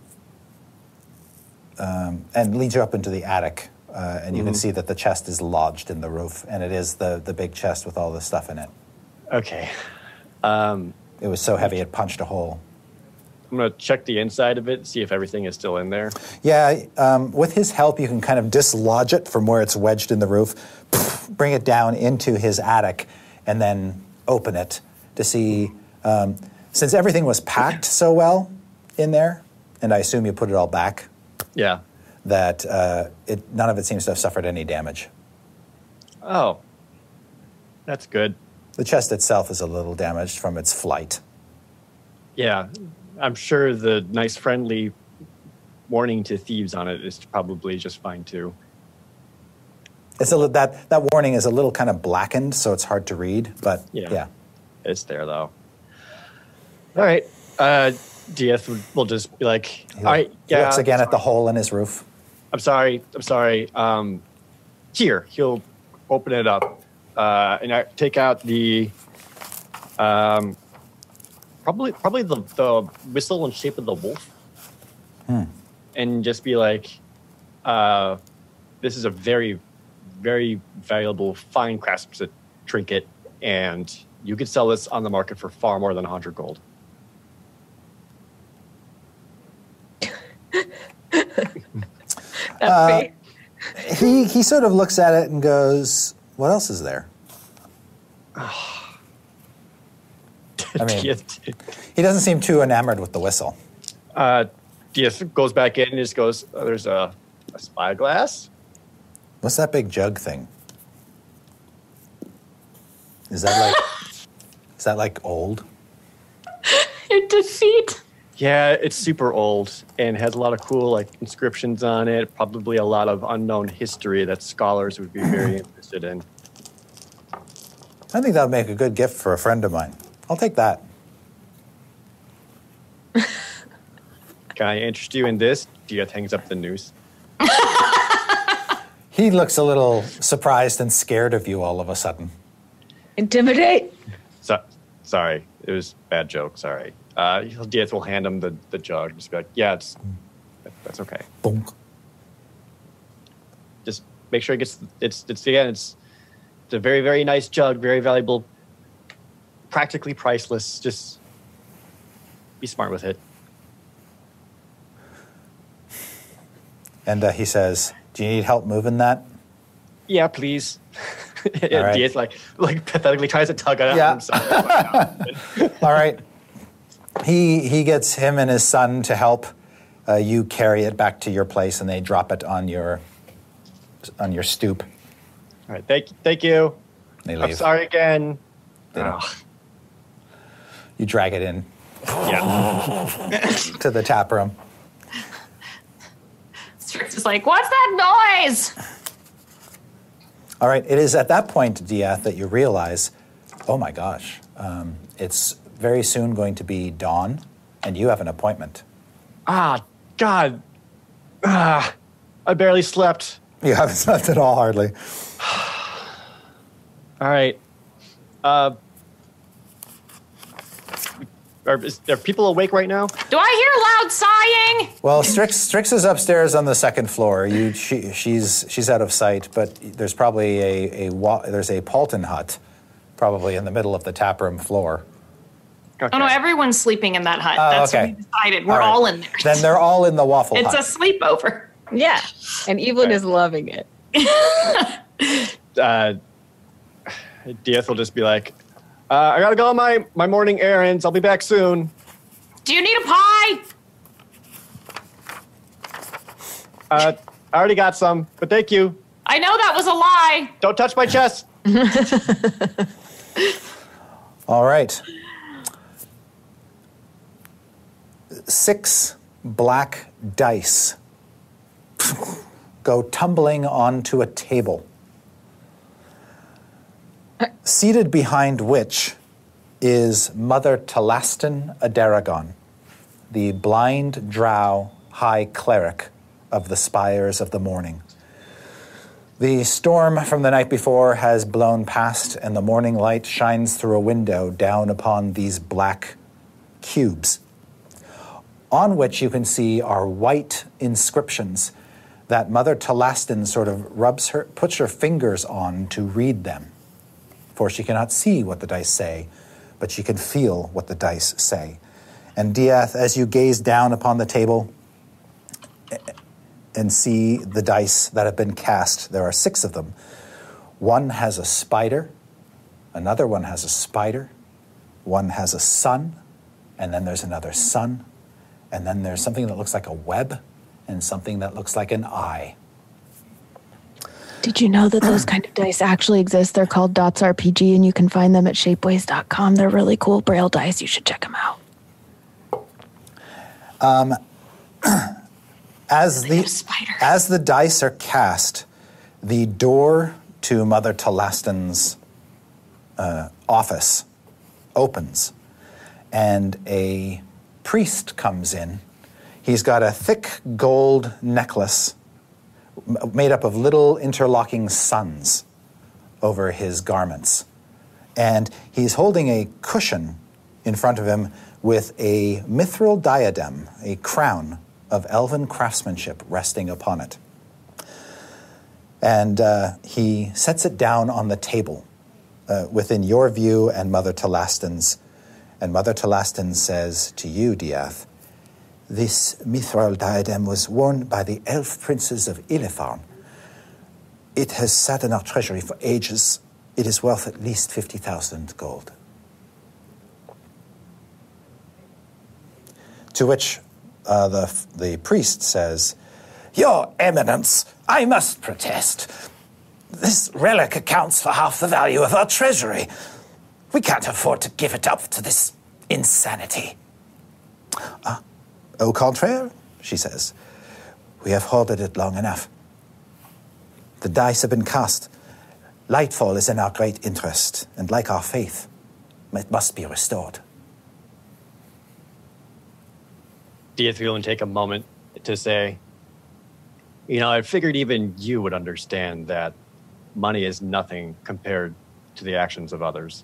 um, and leads you up into the attic. Uh, and you can see that the chest is lodged in the roof, and it is the, the big chest with all the stuff in it. Okay. Um, It was so heavy it punched a hole. I'm gonna check the inside of it, see if everything is still in there. Yeah, um, with his help, you can kind of dislodge it from where it's wedged in the roof, bring it down into his attic, and then open it to see. Um, since everything was packed so well in there, and I assume you put it all back, Yeah. That uh, it, none of it seems to have suffered any damage. Oh. That's good. The chest itself is a little damaged from its flight. Yeah. I'm sure the nice friendly warning to thieves on it is probably just fine too. It's a, that that warning is a little kind of blackened, so it's hard to read. But Yeah. yeah, It's there though. All right. Uh will just be like, he, all right, he yeah. looks again at the hole in his roof. I'm sorry. I'm sorry. Um, here, he'll open it up, uh, and I take out the, um, probably probably the the whistle in shape of the wolf, and just be like, uh, "This is a very, very valuable, fine craftsmanship trinket, and you could sell this on the market for far more than 100 gold." That face. he he sort of looks at it and goes, "What else is there?" I mean- He doesn't seem too enamored with the whistle. uh, Diath goes back in and just goes, oh, "There's a, a spyglass." What's that big jug thing? Is that like is that like old? Your defeat. Yeah, it's super old and has a lot of cool like inscriptions on it. Probably a lot of unknown history that scholars would be very interested in. I think that would make a good gift for a friend of mine. I'll take that. Can I interest you in this? Diath hangs up the noose. He looks a little surprised and scared of you all of a sudden. Intimidate. So, sorry, it was a bad joke. Sorry. Uh, will hand him the, the jug. Just be like, yeah, it's that's okay. Bonk. Just make sure it gets. It's it's again. It's it's a very very nice jug. Very valuable. Practically priceless. Just be smart with it. And uh, he says, Do you need help moving that? Yeah, please. and All right. Like like pathetically tries to tug it out Yeah. himself. All right. He, he gets him and his son to help. Uh, you carry it back to your place and they drop it on your, on your stoop. All right, thank thank you. They I'm leave. sorry again. They don't- You drag it in yeah. to the tap room. Strix is like, what's that noise? All right, it is at that point, Diath, that you realize, oh my gosh, um, it's very soon going to be dawn, and you have an appointment. Ah, God. Ah, I barely slept. You haven't slept at all, hardly. All right. Uh, are, is, are people awake right now? Do I hear loud sighing? Well, Strix, Strix is upstairs on the second floor. You, she, she's, she's out of sight, but there's probably a, a wa- there's a Paultin hut, probably in the middle of the taproom floor. Okay. Oh no, everyone's sleeping in that hut. Oh, That's okay. what we decided. We're All right. all in there. Then they're all in the waffle it's a sleepover. Yeah. And Evelyn Okay. is loving it. uh, Diath will just be like, uh, I gotta go on my, my morning errands. I'll be back soon. Do you need a pie? Uh, I already got some, but thank you. I know that was a lie. Don't touch my chest. All right. Six black dice go tumbling onto a table, seated behind which is Mother Talastin Adaragon, the blind drow high cleric of the spires of the morning. The storm from the night before has blown past, and the morning light shines through a window down upon these black cubes, on which you can see are white inscriptions that Mother Talastin sort of rubs her, puts her fingers on to read them. For she cannot see what the dice say, but she can feel what the dice say. And Diath, as you gaze down upon the table, eh, and see the dice that have been cast. There are six of them. One has a spider, another one has a spider, one has a sun, and then there's another sun, and then there's something that looks like a web, and something that looks like an eye. Did you know that those kind of dice actually exist? They're called Dots RPG, and you can find them at shapeways.com. They're really cool braille dice. You should check them out. Um, As the, as the dice are cast, the door to Mother Talastin's uh, office opens, and a priest comes in. He's got a thick gold necklace made up of little interlocking suns over his garments. And he's holding a cushion in front of him with a mithril diadem, a crown of elven craftsmanship resting upon it. And uh, he sets it down on the table uh, within your view and Mother Talastin's. And Mother Talastin says to you, Diath, this mithril diadem was worn by the elf princes of Illefarn. It has sat in our treasury for ages. It is worth at least 50,000 gold. To which uh, the, the priest says, Your Eminence, I must protest. This relic accounts for half the value of our treasury. We can't afford to give it up to this insanity. Ah, au contraire, she says, we have hoarded it long enough. The dice have been cast. Lightfall is in our great interest, and like our faith, it must be restored. Diath will take a moment to say, You know, I figured even you would understand that money is nothing compared to the actions of others.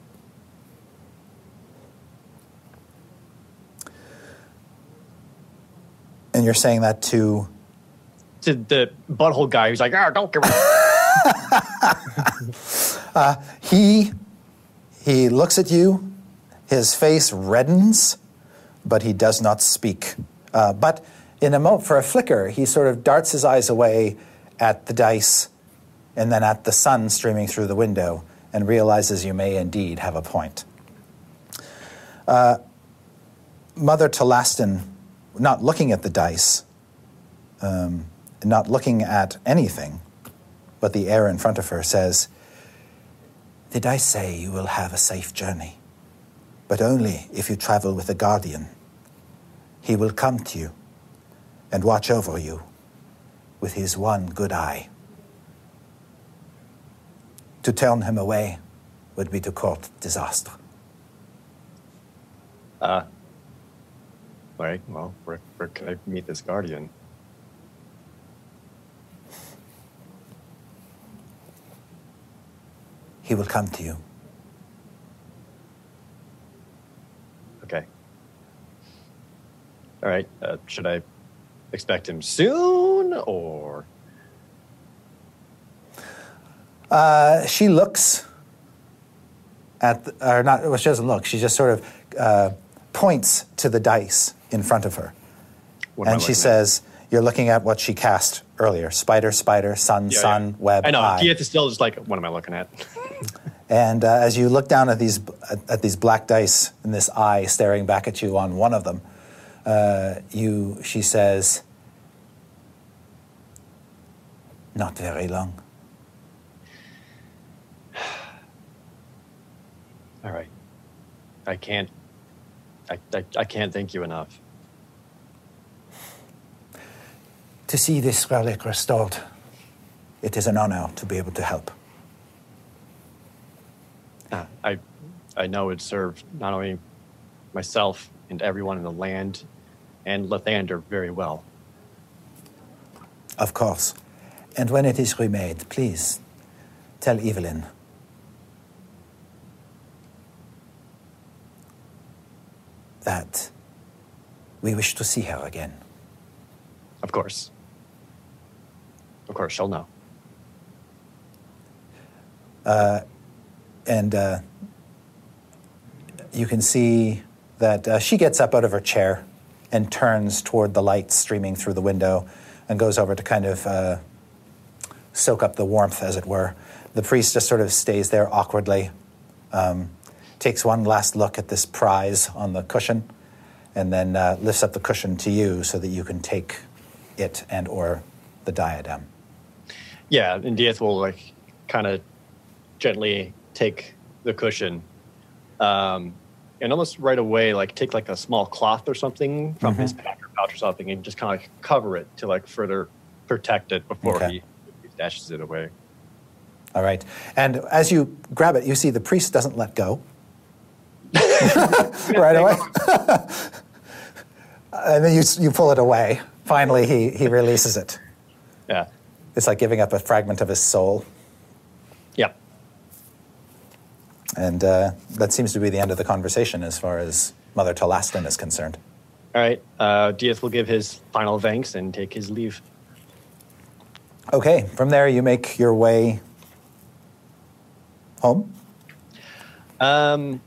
And you're saying that to To the butthole guy who's like, ah, don't give a he he looks at you. His face reddens but he does not speak. Uh, but in a moment, for a flicker he sort of darts his eyes away at the dice and then at the sun streaming through the window and realizes you may indeed have a point. Uh, mother Talastin not looking at the dice um, not looking at anything but the air in front of her says did I say you will have a safe journey? But only if you travel with a guardian. He will come to you and watch over you with his one good eye. To turn him away would be to court disaster. Uh, well, where, where can I meet this guardian? He will come to you. Okay. All right, uh, should I expect him soon or? Uh, she looks at, the, or not, well, she doesn't look. She just sort of uh, points to the dice in front of her. And she at? says, You're looking at what she cast earlier spider, spider, sun, Yeah, sun, yeah. web, I know. eye. Keith is still just like, what am I looking at? And uh, as you look down at these at, at these black dice and this eye staring back at you on one of them, uh, you she says, "Not very long." All right. I can't. I, I, I can't thank you enough. To see this relic restored, it is an honor to be able to help. Uh, I, I know it served not only myself and everyone in the land and Lathander very well. Of course. And when it is remade, please tell Evelyn. That we wish to see her again. Of course. Of course, she'll know. and uh, you can see that uh, she gets up out of her chair and turns toward the light streaming through the window and goes over to kind of uh, soak up the warmth, as it were. The priest just sort of stays there awkwardly, um, takes one last look at this prize on the cushion, and then uh, lifts up the cushion to you so that you can take it and or the diadem. Yeah, and Diath will like kind of gently take the cushion, um, and almost right away like take like a small cloth or something from his pack or pouch or something, and just kind of like cover it to like further protect it before Okay. he, he stashes it away. All right. And as you grab it, you see the priest doesn't let go. right away. and then you, you pull it away. Finally, he, he releases it. Yeah, It's like giving up a fragment of his soul. yeah. And uh, that seems to be the end of the conversation as far as Mother Talastin is concerned. All right, uh, Diath will give his final thanks and take his leave. Okay, from there, you make your way home. Um,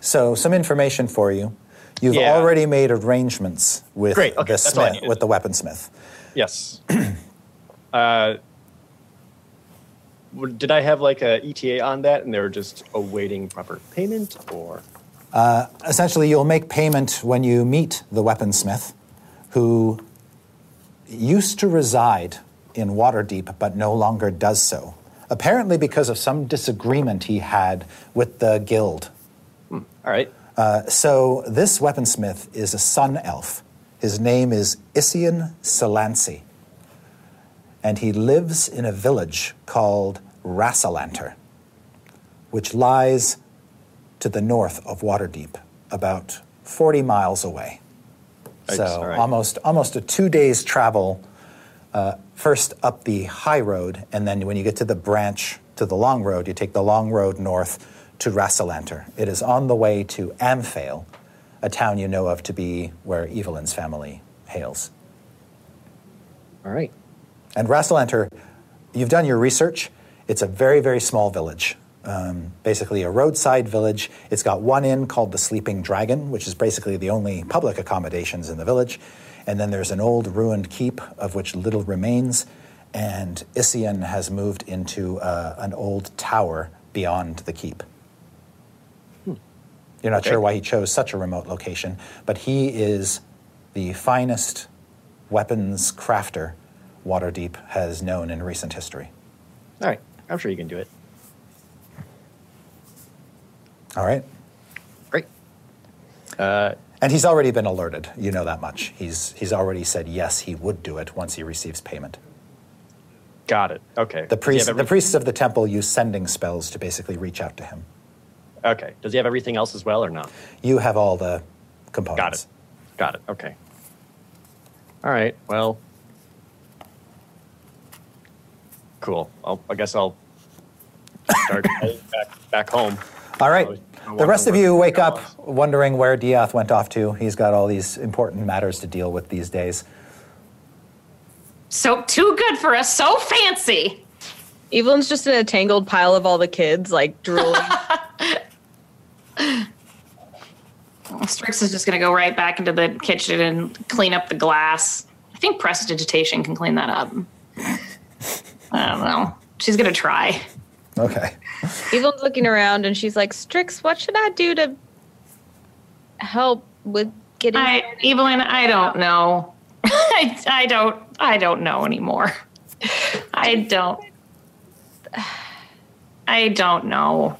So, some information for you. You've Yeah. already made arrangements with Great, okay, the smith, with the weaponsmith. yes. uh, did I have like a ETA on that, and they're just awaiting proper payment, or? essentially you'll make payment when you meet the weaponsmith who used to reside in Waterdeep but no longer does so. Apparently because of some disagreement he had with the guild. All right. Uh, so this weaponsmith is a sun elf. His name is Isian Salansi. And he lives in a village called Rassalanter, which lies to the north of Waterdeep, about 40 miles away. Yikes, so right. almost, almost a two days travel uh, first up the high road, and then when you get to the branch to the long road, you take the long road north to Rassalanter. It is on the way to Amphail, a town you know of to be where Evelyn's family hails. All right. And Rassalanter, you've done your research. It's a very, very small village. Um, basically, a roadside village. It's got one inn called the Sleeping Dragon, which is basically the only public accommodations in the village. And then there's an old ruined keep of which little remains. And Isian has moved into uh, an old tower beyond the keep. You're not Okay. sure why he chose such a remote location, but he is the finest weapons crafter Waterdeep has known in recent history. All right. I'm sure you can do it. All right? Great. Uh, And he's already been alerted. You know that much. He's, he's already said yes, he would do it once he receives payment. got it. Okay. The, Does he priest, the priests of the temple use sending spells to basically reach out to him. Okay. Does he have everything else as well or not? You have all the components. Got it. Got it. Okay. All right. Well. Cool. I'll, I guess I'll start heading back back home. All right. The rest of you wake up is. wondering where Diath went off to. He's got all these important matters to deal with these days. So too good for us. So fancy. Evelyn's just in a tangled pile of all the kids, like drooling. Strix is just going to go right back into the kitchen and clean up the glass. I think prestidigitation can clean that up. I don't know. She's going to try. Okay. Evelyn's looking around and she's like, Strix, what should I do to help with getting I, Evelyn, I don't know. I, I don't. I don't know anymore. I don't. I don't know.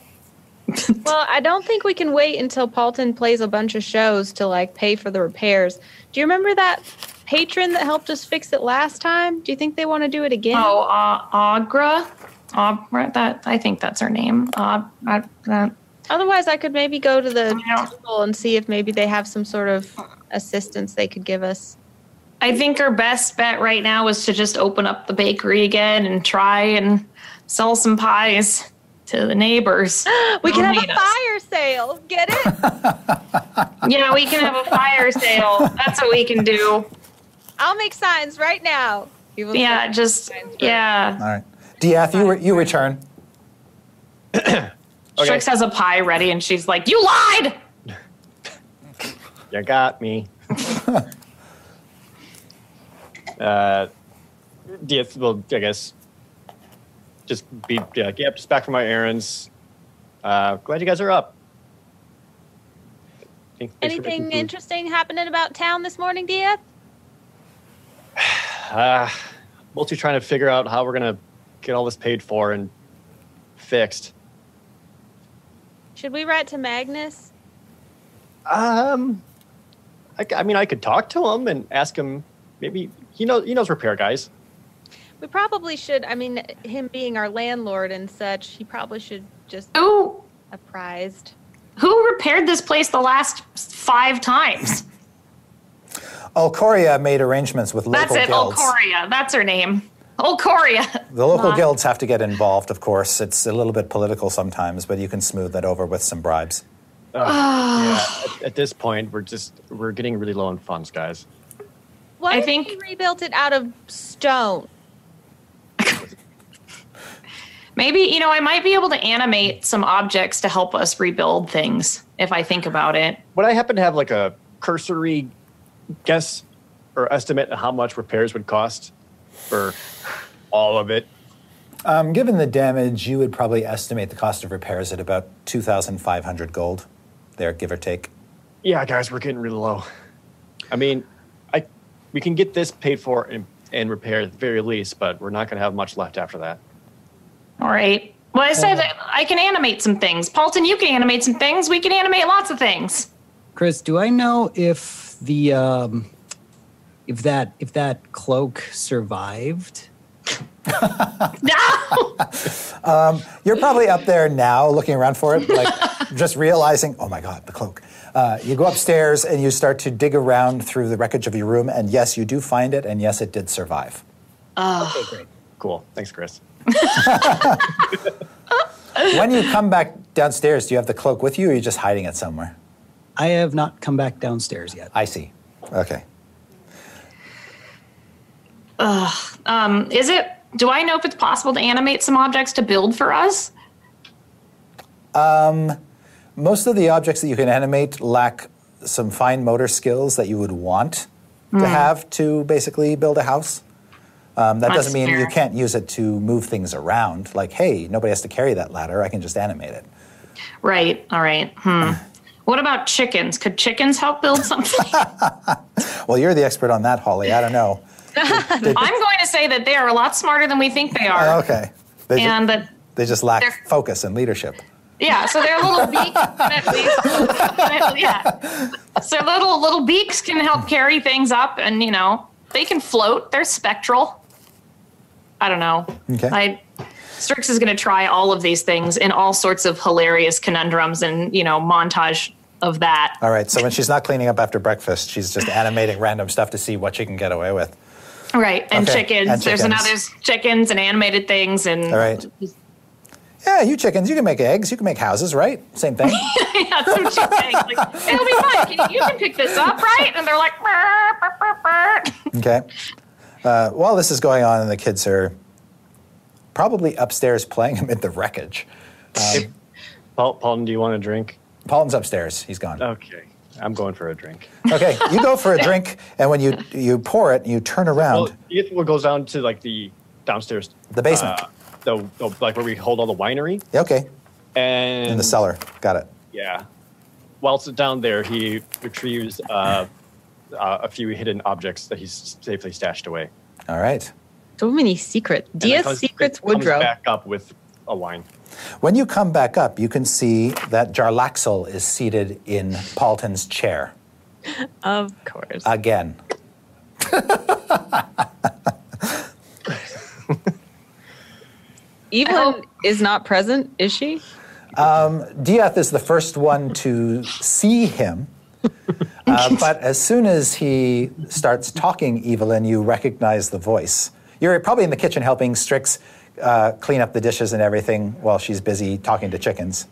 Well, I don't think we can wait until Paultin plays a bunch of shows to like pay for the repairs. Do you remember that patron that helped us fix it last time? Do you think they want to do it again? Oh, uh, Agra, Agra. That I think that's her name. Uh, I, that, Otherwise, I could maybe go to the temple and see if maybe they have some sort of assistance they could give us. I think our best bet right now is to just open up the bakery again and try and sell some pies to the neighbors. We can have hate a us. fire sale. Get it? Yeah, we can have a fire sale. That's what we can do. I'll make signs right now. Evelyn's Yeah, just signs yeah. All right. Diath, you, re- you return. Strix has a pie ready, and she's like, "You lied." You got me. uh, Diath will, I guess, just be, yeah, yep, just back from my errands. Uh, glad you guys are up. Thanks Anything interesting happening about town this morning, Dia? Uh, mostly trying to figure out how we're going to get all this paid for and fixed. Should we write to Magnus? Um, I, I mean, I could talk to him and ask him. Maybe he knows he knows repair guys. We probably should. I mean, him being our landlord and such, he probably should just be Who apprised. who repaired this place the last five times? Alcoria made arrangements with local guilds. That's it. guilds. Olcoria. That's her name. Olcoria. The local Wow. guilds have to get involved, of course. It's a little bit political sometimes, but you can smooth that over with some bribes. yeah, at, at this point, we're just we're getting really low on funds, guys. What I if think- we rebuilt it out of stone? Maybe you know I might be able to animate some objects to help us rebuild things if I think about it. Would I happen to have like a cursory guess or estimate of how much repairs would cost for all of it? Um, given the damage, you would probably estimate the cost of repairs at about 2,500 gold, there, give or take. Yeah, guys, we're getting really low. I mean, I we can get this paid for and, and repaired at the very least, but we're not going to have much left after that. All right. Well, I said that I can animate some things. Paultin, you can animate some things. We can animate lots of things. Chris, do I know if the um, if that if that cloak survived? No. You're probably up there now looking around for it, like just realizing, oh my God, the cloak. Uh, you go upstairs and you start to dig around through the wreckage of your room, and yes, you do find it, and yes, it did survive. Okay, great. Cool. Thanks, Chris. when you come back downstairs, do you have the cloak with you or are you just hiding it somewhere? I have not come back downstairs yet. I see. Okay. Um, is it? Do I know if it's possible to animate some objects to build for us? Most of the objects that you can animate lack some fine motor skills that you would want to have to basically build a house. Um, that That's doesn't mean you can't use it to move things around. Like, hey, nobody has to carry that ladder. I can just animate it. Right. All right. Hmm. What about chickens? Could chickens help build something? Well, you're the expert on that, Holly. I don't know. I'm going to say that they are a lot smarter than we think they are, Okay. They, and that they just lack focus and leadership. yeah. So their little beaks, can at least, yeah. So little little beaks can help carry things up, and you know they can float. They're spectral. I don't know. Okay. I Strix is going to try all of these things in all sorts of hilarious conundrums and you know montage of that. All right. So when she's not cleaning up after breakfast, she's just animating random stuff to see what she can get away with. Right, and Okay, chickens. and There's chickens. another chickens and animated things and All right. Yeah, you chickens, you can make eggs, you can make houses, right? Same thing. yeah, that's what she's saying. Like, It'll be fun. Can, you can pick this up, right? And they're like, "Brr, brr, brr, brr." Okay. Uh, while this is going on, and the kids are probably upstairs playing amid the wreckage. Paul, Paultin, do you want a drink? Paultin's upstairs. He's gone. Okay. I'm going for a drink. Okay, you go for a drink, and when you you pour it, you turn around. Well, what goes down to like the downstairs, The basement. uh, the, the like where we hold all the winery, okay, and in the cellar. Got it. Yeah. Whilst down there, he retrieves uh, uh, a few hidden objects that he's safely stashed away. All right. So many secrets. And then DS comes- Secrets comes Woodrow. back up with a wine. When you come back up, you can see that Jarlaxle is seated in Paultin's chair Of course. again. Evelyn is not present, is she? Diath is the first one to see him. Uh, but as soon as he starts talking, Evelyn, you recognize the voice. You're probably in the kitchen helping Strix uh, clean up the dishes and everything while she's busy talking to chickens.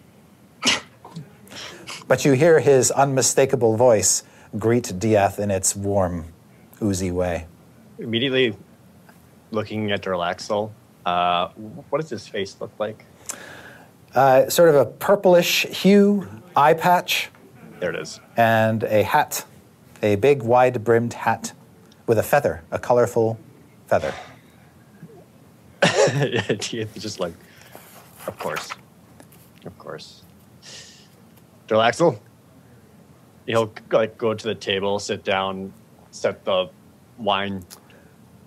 but you hear his unmistakable voice greet Diath in its warm, oozy way. Immediately looking at Jarlaxle, uh, what does his face look like? Uh, sort of a purplish hue, eye patch, There it is. and a hat, a big, wide brimmed hat with a feather, a colorful feather. Just like, of course. Of course. Jarlaxle, he'll like go to the table, sit down, set the wine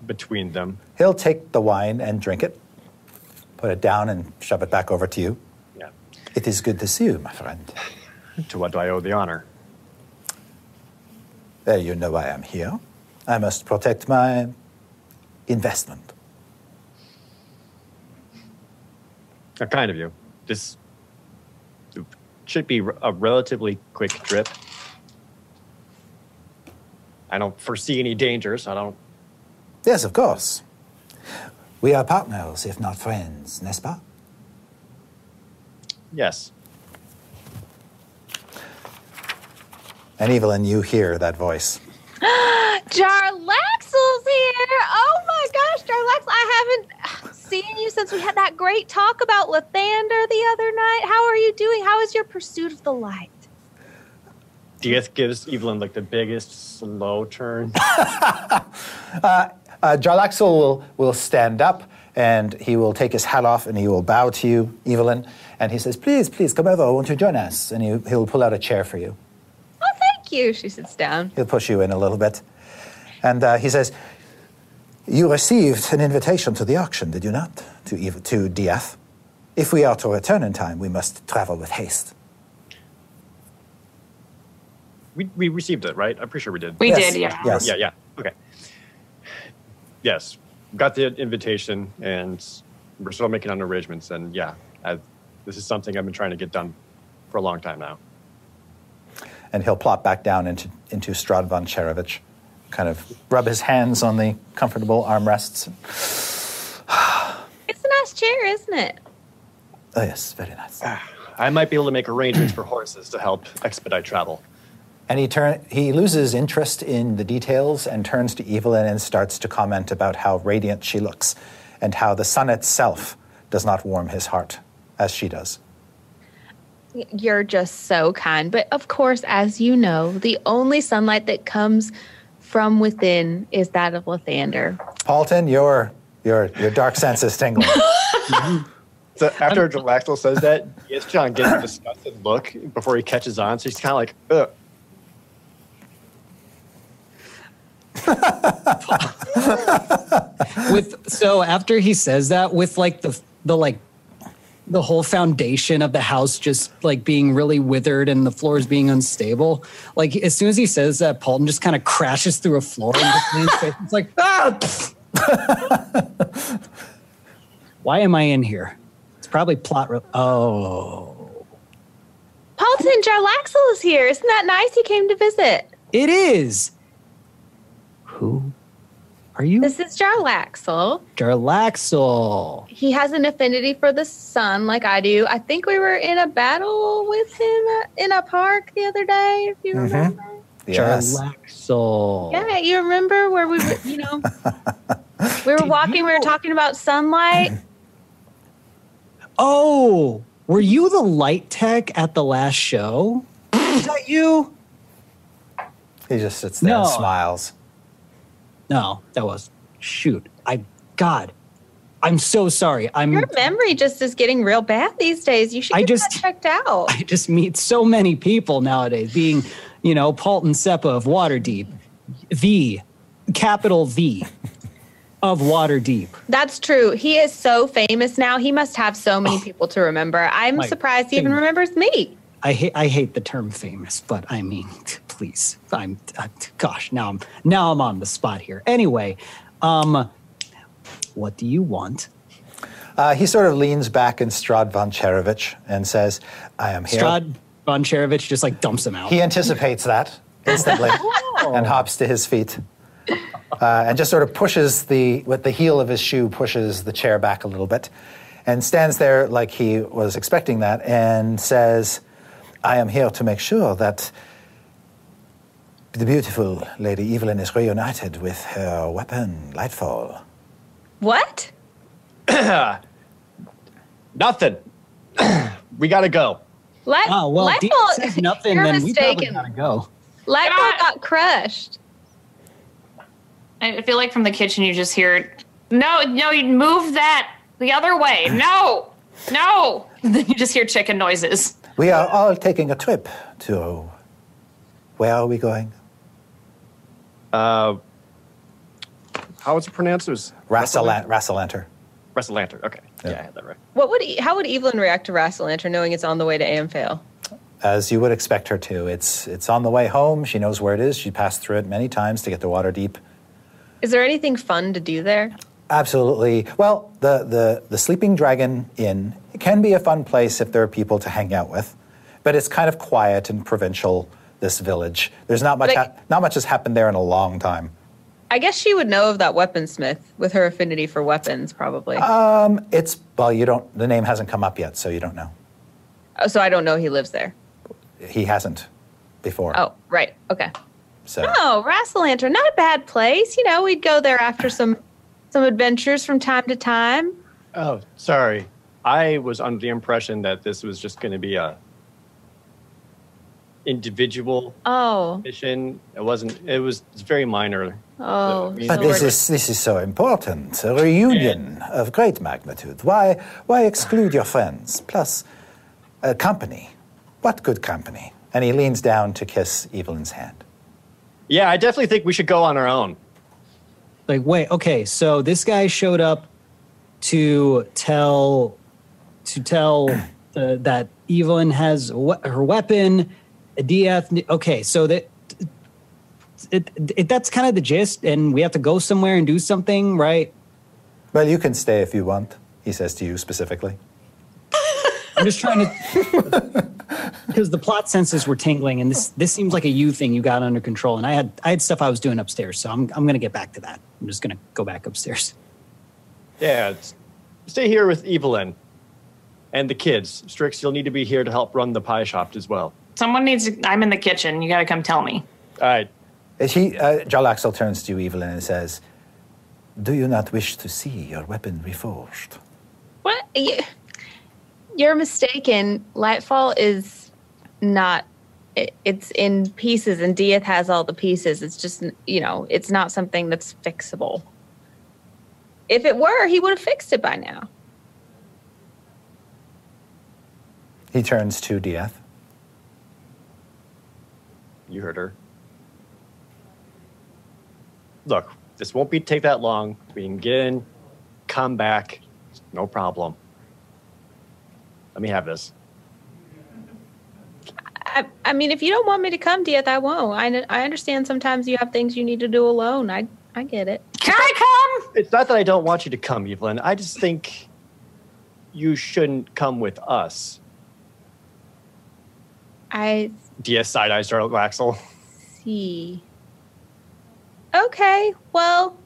between them. He'll take the wine and drink it, put it down, and shove it back over to you. Yeah. It is good to see you, my friend. To what do I owe the honor? Well, you know why I'm here. I must protect my investment. How kind of you. This should be a relatively quick trip. I don't foresee any dangers. I don't. Yes, of course. We are partners, if not friends, n'est-ce pas? Yes. And Evelyn, you hear that voice. Jarlaxle's here. Oh my gosh, Jarlax, I haven't seen you since we had that great talk about Lathander the other night. How are you doing? How is your pursuit of the light? Diath gives Evelyn like the biggest slow turn. Uh, Jarlaxle will, will stand up and he will take his hat off and he will bow to you, Evelyn. And he says, Please, please come over. Won't you join us? And he, he'll pull out a chair for you. Thank you. She sits down. He'll push you in a little bit. And uh, he says, You received an invitation to the auction, did you not? To, Eve- to Diath. If we are to return in time, we must travel with haste. we, we received it, right? I'm pretty sure we did. We Yes, did, yeah. yes. Yeah, yeah. Okay. Yes. Got the invitation and we're still making on arrangements. And yeah, I, this is something I've been trying to get done for a long time now. And he'll plop back down into, into Strahd von Zarovich. kind of rub his hands on the comfortable armrests. It's a nice chair, isn't it? Oh, yes, very nice. Ah, I might be able to make arrangements for horses to help expedite travel. And he turn he loses interest in the details and turns to Evelyn and starts to comment about how radiant she looks and how the sun itself does not warm his heart as she does. You're just so kind. But of course, as you know, the only sunlight that comes from within is that of Lathander. Paultin, your your your dark sense is tingling. So after Laxel says that, yes, John gets a disgusted look before he catches on. So he's kind of like, Ugh. with so after he says that with like the the like the whole foundation of the house just like being really withered and the floors being unstable like as soon as he says that Paultin just kind of crashes through a floor and just leans face. it's like ah why am i in here it's probably plot re- oh Paultin Jarlaxle is here. Isn't that nice? He came to visit. it is who are you This is Jarlaxle. Jarlaxle. He has an affinity for the sun, like I do. I think we were in a battle with him uh, in a park the other day. If you remember. yes. Jarlaxle. Yeah, you remember where we were? You know, we were walking. We were talking about sunlight. Oh, were you the light tech at the last show? Is that you? He just sits there and smiles. No, that was shoot. I God, I'm so sorry. I'm Your memory just is getting real bad these days. You should I get just- checked out. I just meet so many people nowadays. Being, you know, Paultin Seppa of Waterdeep, the capital V of Waterdeep. That's true. He is so famous now. He must have so many oh. people to remember. I'm surprised he even remembers me. I hate I hate the term famous, but I mean, please, I'm uh, gosh, now I'm now I'm on the spot here. Anyway, um, what do you want? Uh, he sort of leans back in Strahd von Zarovich and says, I am here. Strahd von Zarovich just like dumps him out. He anticipates that instantly and hops to his feet. Uh, and just sort of pushes the, with the heel of his shoe, pushes the chair back a little bit and stands there like he was expecting that and says, I am here to make sure that the beautiful Lady Evelyn is reunited with her weapon, Lightfall. What? nothing. we gotta go. Light, oh well, Lightfall- Dean says nothing. You're then we probably gotta go. Lightfall God. got crushed. I feel like from the kitchen you just hear, no, no, you move that the other way. No, no. then you just hear chicken noises. We are all taking a trip to. Where are we going? Uh, how it pronounced? It was Rassalan- Rassalanter. Rassalanter. Okay, yeah. I had that right. What would E- how would Evelyn react to Rassalanter knowing it's on the way to Amphail? As you would expect her to. It's, it's on the way home. She knows where it is. She passed through it many times to get to Waterdeep. Is there anything fun to do there? Absolutely. Well, the, the, the Sleeping Dragon Inn can be a fun place if there are people to hang out with, but it's kind of quiet and provincial, this village. There's not much, Like- ha- not much has happened there in a long time. I guess she would know of that weaponsmith with her affinity for weapons, probably. Um, it's, well, you don't, the name hasn't come up yet, so you don't know. Oh, so I don't know he lives there. He hasn't before. Oh, right. Okay. So. Oh, Rassalanter, not a bad place. You know, we'd go there after some some adventures from time to time. Oh, sorry. I was under the impression that this was just going to be a individual Oh, mission. It wasn't. It was very minor. oh. I But this is this is so important. A reunion of great magnitude. Why why exclude your friends? Plus, a company. What good company? And he leans down to kiss Evelyn's hand. Yeah, I definitely think we should go on our own. Like, wait, okay, so this guy showed up to tell to tell uh, that Evelyn has a we- her weapon. Diath, okay, so that it, it that's kind of the gist, and we have to go somewhere and do something, right? Well, you can stay if you want, he says to you specifically. I'm just trying to because the plot senses were tingling, and this this seems like a you thing you got under control. And I had I had stuff I was doing upstairs, so I'm I'm gonna get back to that. I'm just gonna go back upstairs. Yeah, stay here with Evelyn and the kids. Strix, you'll need to be here to help run the pie shop as well. Someone needs. To, I'm in the kitchen. You got to come tell me. All right. He, uh, Jarlaxle turns to you, Evelyn and says, Do you not wish to see your weapon reforged? What? You, you're mistaken. Lightfall is not. it- It's in pieces, and Diath has all the pieces. It's just, you know, it's not something that's fixable. If it were, he would have fixed it by now. He turns to Diath. You heard her. Look, this won't be take that long. We can get in, come back, no problem. Let me have this. I, I mean, if you don't want me to come, Diath, I won't. I, I understand sometimes you have things you need to do alone. I, I get it. Can I come? It's not that I don't want you to come, Evelyn. I just think you shouldn't come with us. I DS side eyes Jarlaxle. see. Okay, well,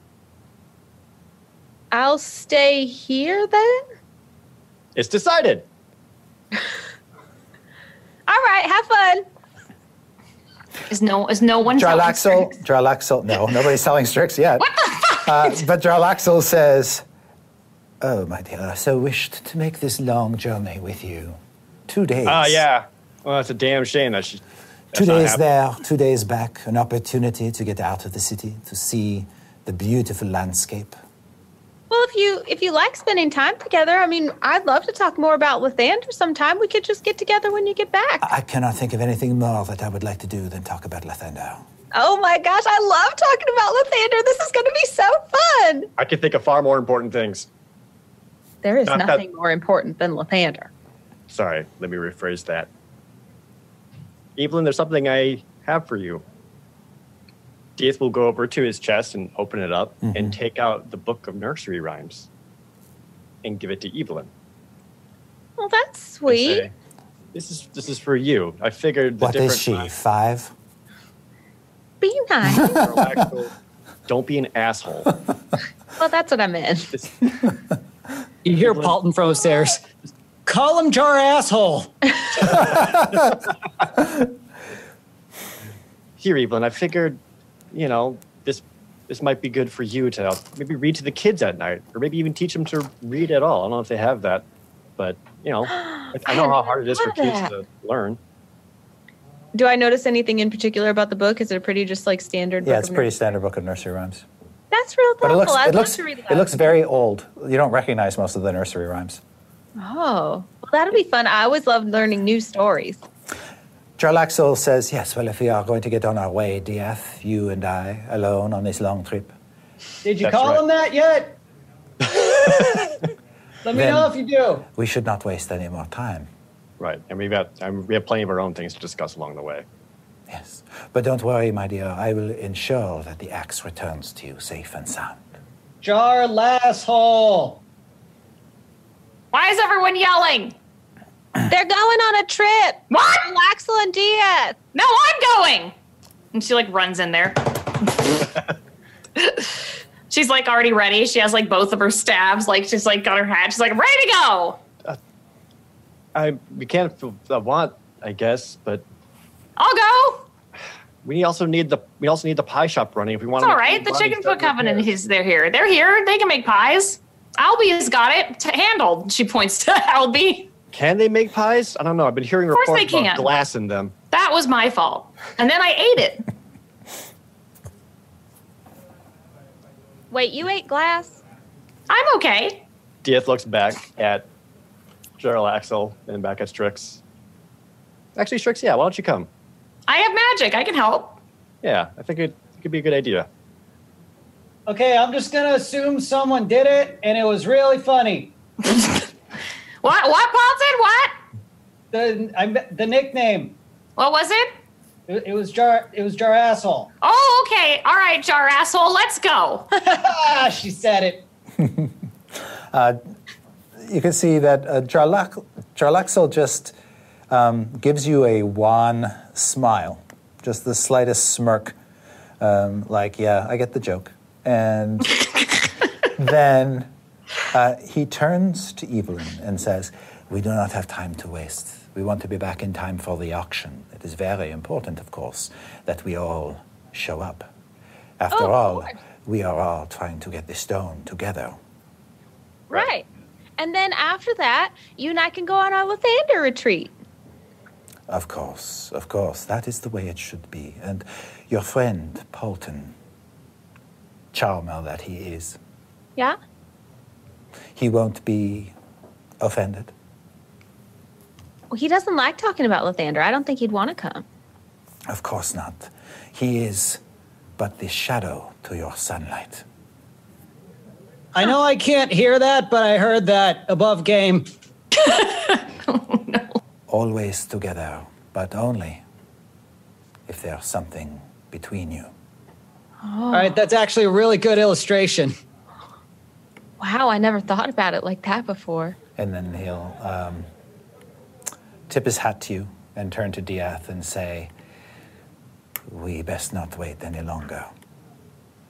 I'll stay here then. It's decided. All right, have fun. Is no is no one telling Jarlaxle, Strix? No, nobody's selling Strix yet. What the fuck? Uh, but Jarlaxle says, Oh, my dear, I so wished to make this long journey with you. Two days. Ah, yeah. Well, that's a damn shame that she. that's Two days happening. there, two days back, an opportunity to get out of the city, to see the beautiful landscape. Well, if you if you like spending time together, I mean, I'd love to talk more about Lathander sometime. We could just get together when you get back. I cannot think of anything more that I would like to do than talk about Lathander. Oh my gosh, I love talking about Lathander. This is going to be so fun. I can think of far more important things. There is Not that- nothing more important than Lathander. Sorry, let me rephrase that. Evelyn, there's something I have for you. Diath will go over to his chest and open it up and mm-hmm. take out the book of nursery rhymes and give it to Evelyn. Well, that's sweet. say, this is this is for you. I figured the What different is she, rhymes- five? Be nice. Don't be an asshole. well, that's what I meant. This- You hear Paultin from upstairs. Call him jar asshole. Here, Evelyn, I figured, you know, this this might be good for you to maybe read to the kids at night, or maybe even teach them to read at all. I don't know if they have that, but you know, I know how hard it is for kids that. to learn. Do I notice anything in particular about the book? Is it a pretty just like standard? Yeah, book it's a of pretty nursery- standard book of nursery rhymes. That's real But it looks, I'd it love looks, to read that. it looks very old. You don't recognize most of the nursery rhymes. Oh, well, that'll be fun. I always love learning new stories. Jarlaxle says, Yes, well, if we are going to get on our way, Diath, you and I, alone on this long trip, Did you That's call right. him that yet? Let me Then- know if you do. we should not waste any more time. Right, and we've got and we have plenty of our own things to discuss along the way. Yes. But don't worry, my dear. I will ensure that the axe returns to you safe and sound. Jar asshole. Why is everyone yelling? They're going on a trip. What? Laxel and Diath. No, I'm going. And she like runs in there. she's like already ready. She has like both of her stabs. Like she's like got her hat. She's like ready to go. I we can't f- uh, want, I guess, but I'll go. we also need the we also need the pie shop running if we want. It's to all right. The Chicken Foot Covenant is they're here. They're here. They can make pies. Albie has got it t- handled. She points to Albie. Can they make pies? I don't know. I've been hearing course reports they about can. glass in them. That was my fault. And then I ate it. Wait, you ate glass? I'm okay. Diath looks back at Jarlaxle and back at Strix. Actually, Strix, yeah, why don't you come? I have magic. I can help. Yeah, I think it, it could be a good idea. Okay, I'm just gonna assume someone did it, and it was really funny. What? What, Paultin? What? The I, the nickname. What was it? It, it was jar. It was jar asshole. Oh, okay. All right, jar asshole. Let's go. She said it. You can see that uh, Jarlax- Jarlaxle just um, gives you a wan smile, just the slightest smirk, um, like, yeah, I get the joke. And then uh, he turns to Evelyn and says, We do not have time to waste. We want to be back in time for the auction. It is very important, of course, that we all show up. After Oh, all, we are all trying to get the stone together. Right. And then after that, you and I can go on our Lathander retreat. Of course, of course. That is the way it should be. And your friend, Paultin, charmer that he is, Yeah? he won't be offended. Well, he doesn't like talking about Lathander. I don't think he'd want to come. Of course not. He is but the shadow to your sunlight. I know I can't hear that, but I heard that above game. Oh, no. Always together, but only if there's something between you. All right, that's actually a really good illustration. Wow, I never thought about it like that before. And then he'll um, tip his hat to you and turn to Diath and say, We best not wait any longer.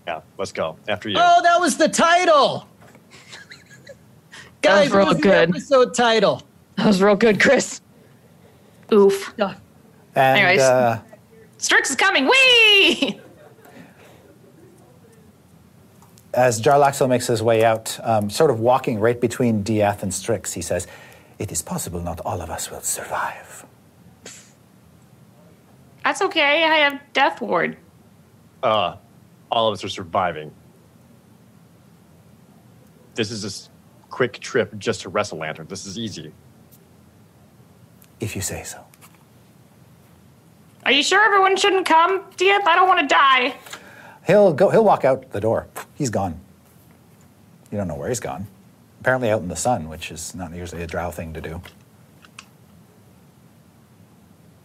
Yeah, let's go. After you. Oh, that was the title. Guys, real what was the good. episode title. That was real good, Chris. Oof. And Anyways. uh, Strix is coming. Whee! as Jarlaxle makes his way out, um, sort of walking right between Diath and Strix, he says, It is possible not all of us will survive. That's okay. I have Death Ward. Uh, all of us are surviving. This is a quick trip just to Rassalanter. This is easy. If you say so. Are you sure everyone shouldn't come, Diath? I don't want to die. He'll go. He'll walk out the door. He's gone. You don't know where he's gone. Apparently, out in the sun, which is not usually a drow thing to do.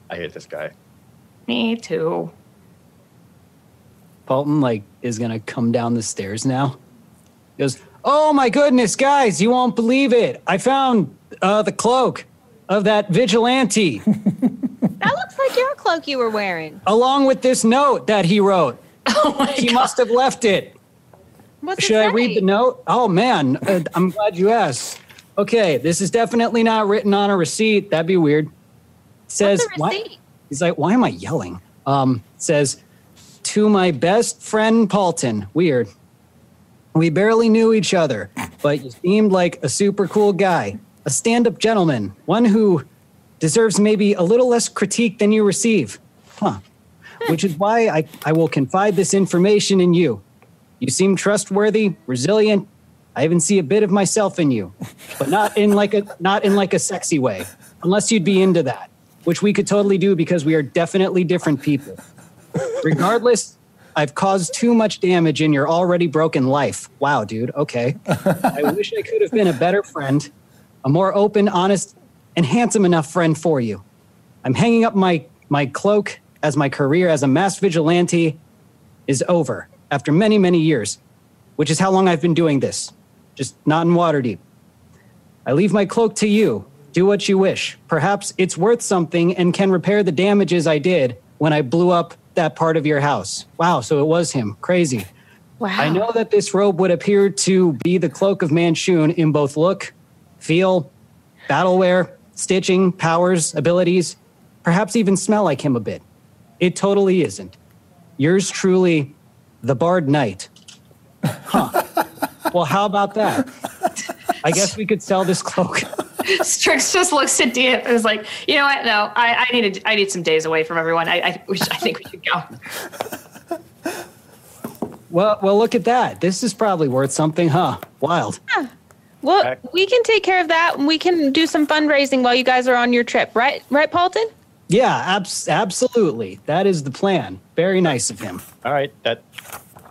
I hate this guy. Me too. Paultin like is gonna come down the stairs now. He goes, "Oh my goodness, guys, you won't believe it! I found uh, the cloak of that vigilante, That looks like your cloak you were wearing. along with this note that he wrote. he must have left it. What's Should it I read the note? Oh man, uh, I'm glad you asked. Okay, this is definitely not written on a receipt. That'd be weird. It says, why- He's like, why am I yelling? Um, says, to my best friend Paultin. Weird. We barely knew each other, but you seemed like a super cool guy, a stand up gentleman, one who deserves maybe a little less critique than you receive. Huh. Which is why I, I will confide this information in you. You seem trustworthy, resilient. I even see a bit of myself in you, but not in like a not in like a sexy way, unless you'd be into that, which we could totally do because we are definitely different people. Regardless, I've caused too much damage in your already broken life. Wow, dude. Okay. I wish I could have been a better friend, a more open, honest, and handsome enough friend for you. I'm hanging up my my cloak as my career as a mass vigilante is over after many, many years, which is how long I've been doing this, just not in Waterdeep. I leave my cloak to you. Do what you wish. Perhaps it's worth something and can repair the damages I did when I blew up that part of your house. Wow, so it was him. Crazy. Wow. I know that this robe would appear to be the cloak of Manshoon in both look, feel, battle wear, stitching, powers, abilities, perhaps even smell like him a bit. It totally isn't. Yours truly, the Bard Knight. Huh. well, how about that? I guess we could sell this cloak. Strix just looks at Diath and is like, you know what? No, I, I need a, I need some days away from everyone. I I, wish, I think we should go. Well, well, look at that. This is probably worth something, huh? Wild. Well, we can take care of that we can do some fundraising while you guys are on your trip, right? Right, Paultin? Yeah, abs- absolutely. That is the plan. Very nice of him. All right, that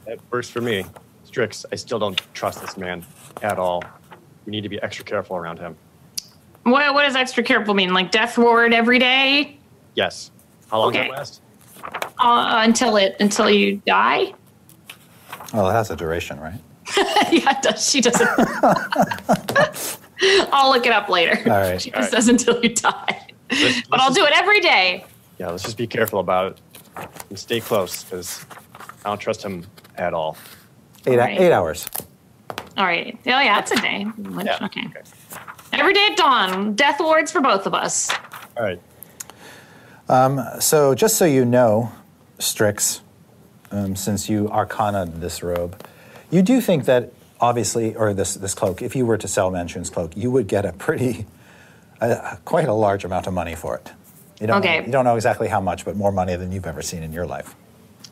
that works for me. Strix, I still don't trust this man at all. We need to be extra careful around him. What what does extra careful mean? Like Death Ward every day Yes. How long does Okay. that last? uh, until it until you die? Well, it has a duration, right? yeah, it does. She doesn't. I'll look it up later. All right. She All just right. says until you die. Let's- But I'll do it every day. Yeah, let's just be careful about it and stay close because I don't trust him at all. Eight, Right. eight hours. All right. Oh yeah, it's a day. Yeah. Okay. Every day at dawn. Death wards for both of us. All right. So, just so you know, Strix, um, since you arcana this robe, you do think that obviously, or this, this cloak, if you were to sell Manshoon's cloak, you would get a pretty, uh, quite a large amount of money for it. You don't, Okay. know, you don't know exactly how much, but more money than you've ever seen in your life.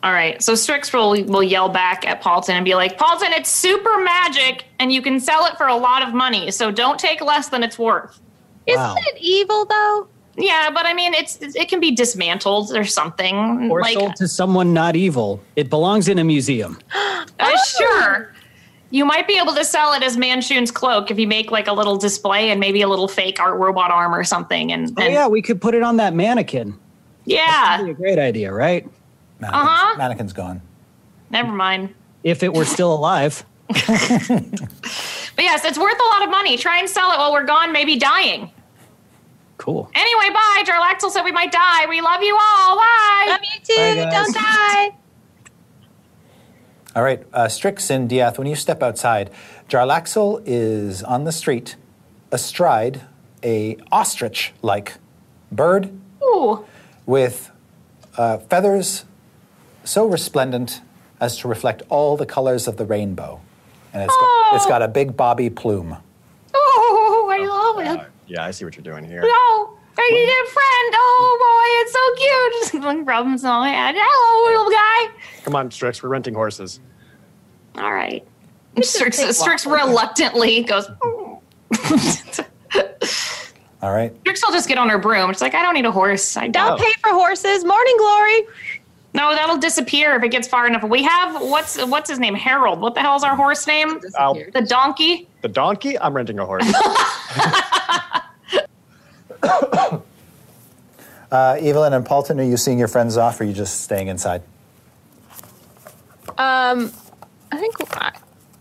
All right. So Strix will will yell back at Paultin and be like, "Paultin, it's super magic, and you can sell it for a lot of money. So don't take less than it's worth." Wow. Isn't it evil though? Yeah, but I mean, it's it can be dismantled or something. Or like, sold to someone not evil. It belongs in a museum. uh, sure. You might be able to sell it as Manshoon's cloak if you make like a little display and maybe a little fake art robot arm or something. And, Oh yeah, we could put it on that mannequin. yeah. That'd be a great idea, right? Mannequin's, Uh-huh. mannequin's gone. Never mind. If it were still alive. But yes, it's worth a lot of money. Try and sell it while we're gone, maybe dying. Cool. Anyway, bye. Jarlaxle said we might die. We love you all. Bye. Love you too. Bye. Don't die. All right, uh, Strix and Diath, when you step outside, Jarlaxle is on the street astride a ostrich-like bird Ooh. with uh, feathers so resplendent as to reflect all the colors of the rainbow. And it's, got, it's got a big bobby plume. Oh, I love it. Uh, yeah, I see what you're doing here. Oh, I need a friend. Oh boy, it's so cute. One problem so I had. Hello, little guy. Come on, Strix, we're renting horses. All right. Strix, Strix reluctantly goes. All right. Strix will just get on her broom. She's like, I don't need a horse. I Don't don't. pay for horses. Morning glory. No, that'll disappear if it gets far enough. We have what's what's his name? Harold. What the hell's our horse name? The donkey. The donkey? I'm renting a horse. Uh, Evelyn and Paultin, are you seeing your friends off or are you just staying inside? Um, I think I,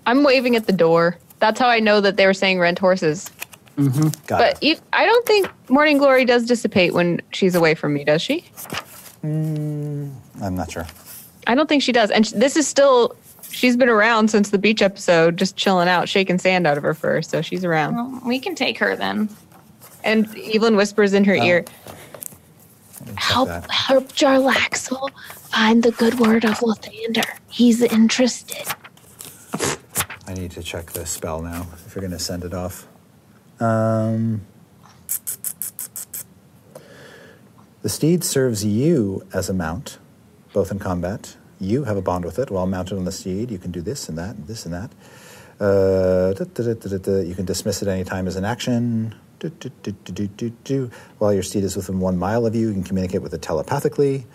I'm waving at the door. That's how I know that they were saying rent horses. Got But it. e- I don't think Morning Glory does dissipate when she's away from me, does she? I'm not sure. I don't think she does. And sh- this is still, she's been around since the beach episode, just chilling out, shaking sand out of her fur. So she's around. Well, we can take her then. And Evelyn whispers in her ear, Help, that. help Jarlaxle find the good word of Lathander. He's interested. I need to check this spell now if you're going to send it off. Um, the steed serves you as a mount, both in combat. You have a bond with it. While mounted on the steed, you can do this and that and this and that. Uh, da, da, da, da, da, da. You can dismiss it any time as an action. Do, do, do, do, do, do, do. While your steed is within one mile of you, you can communicate with it telepathically.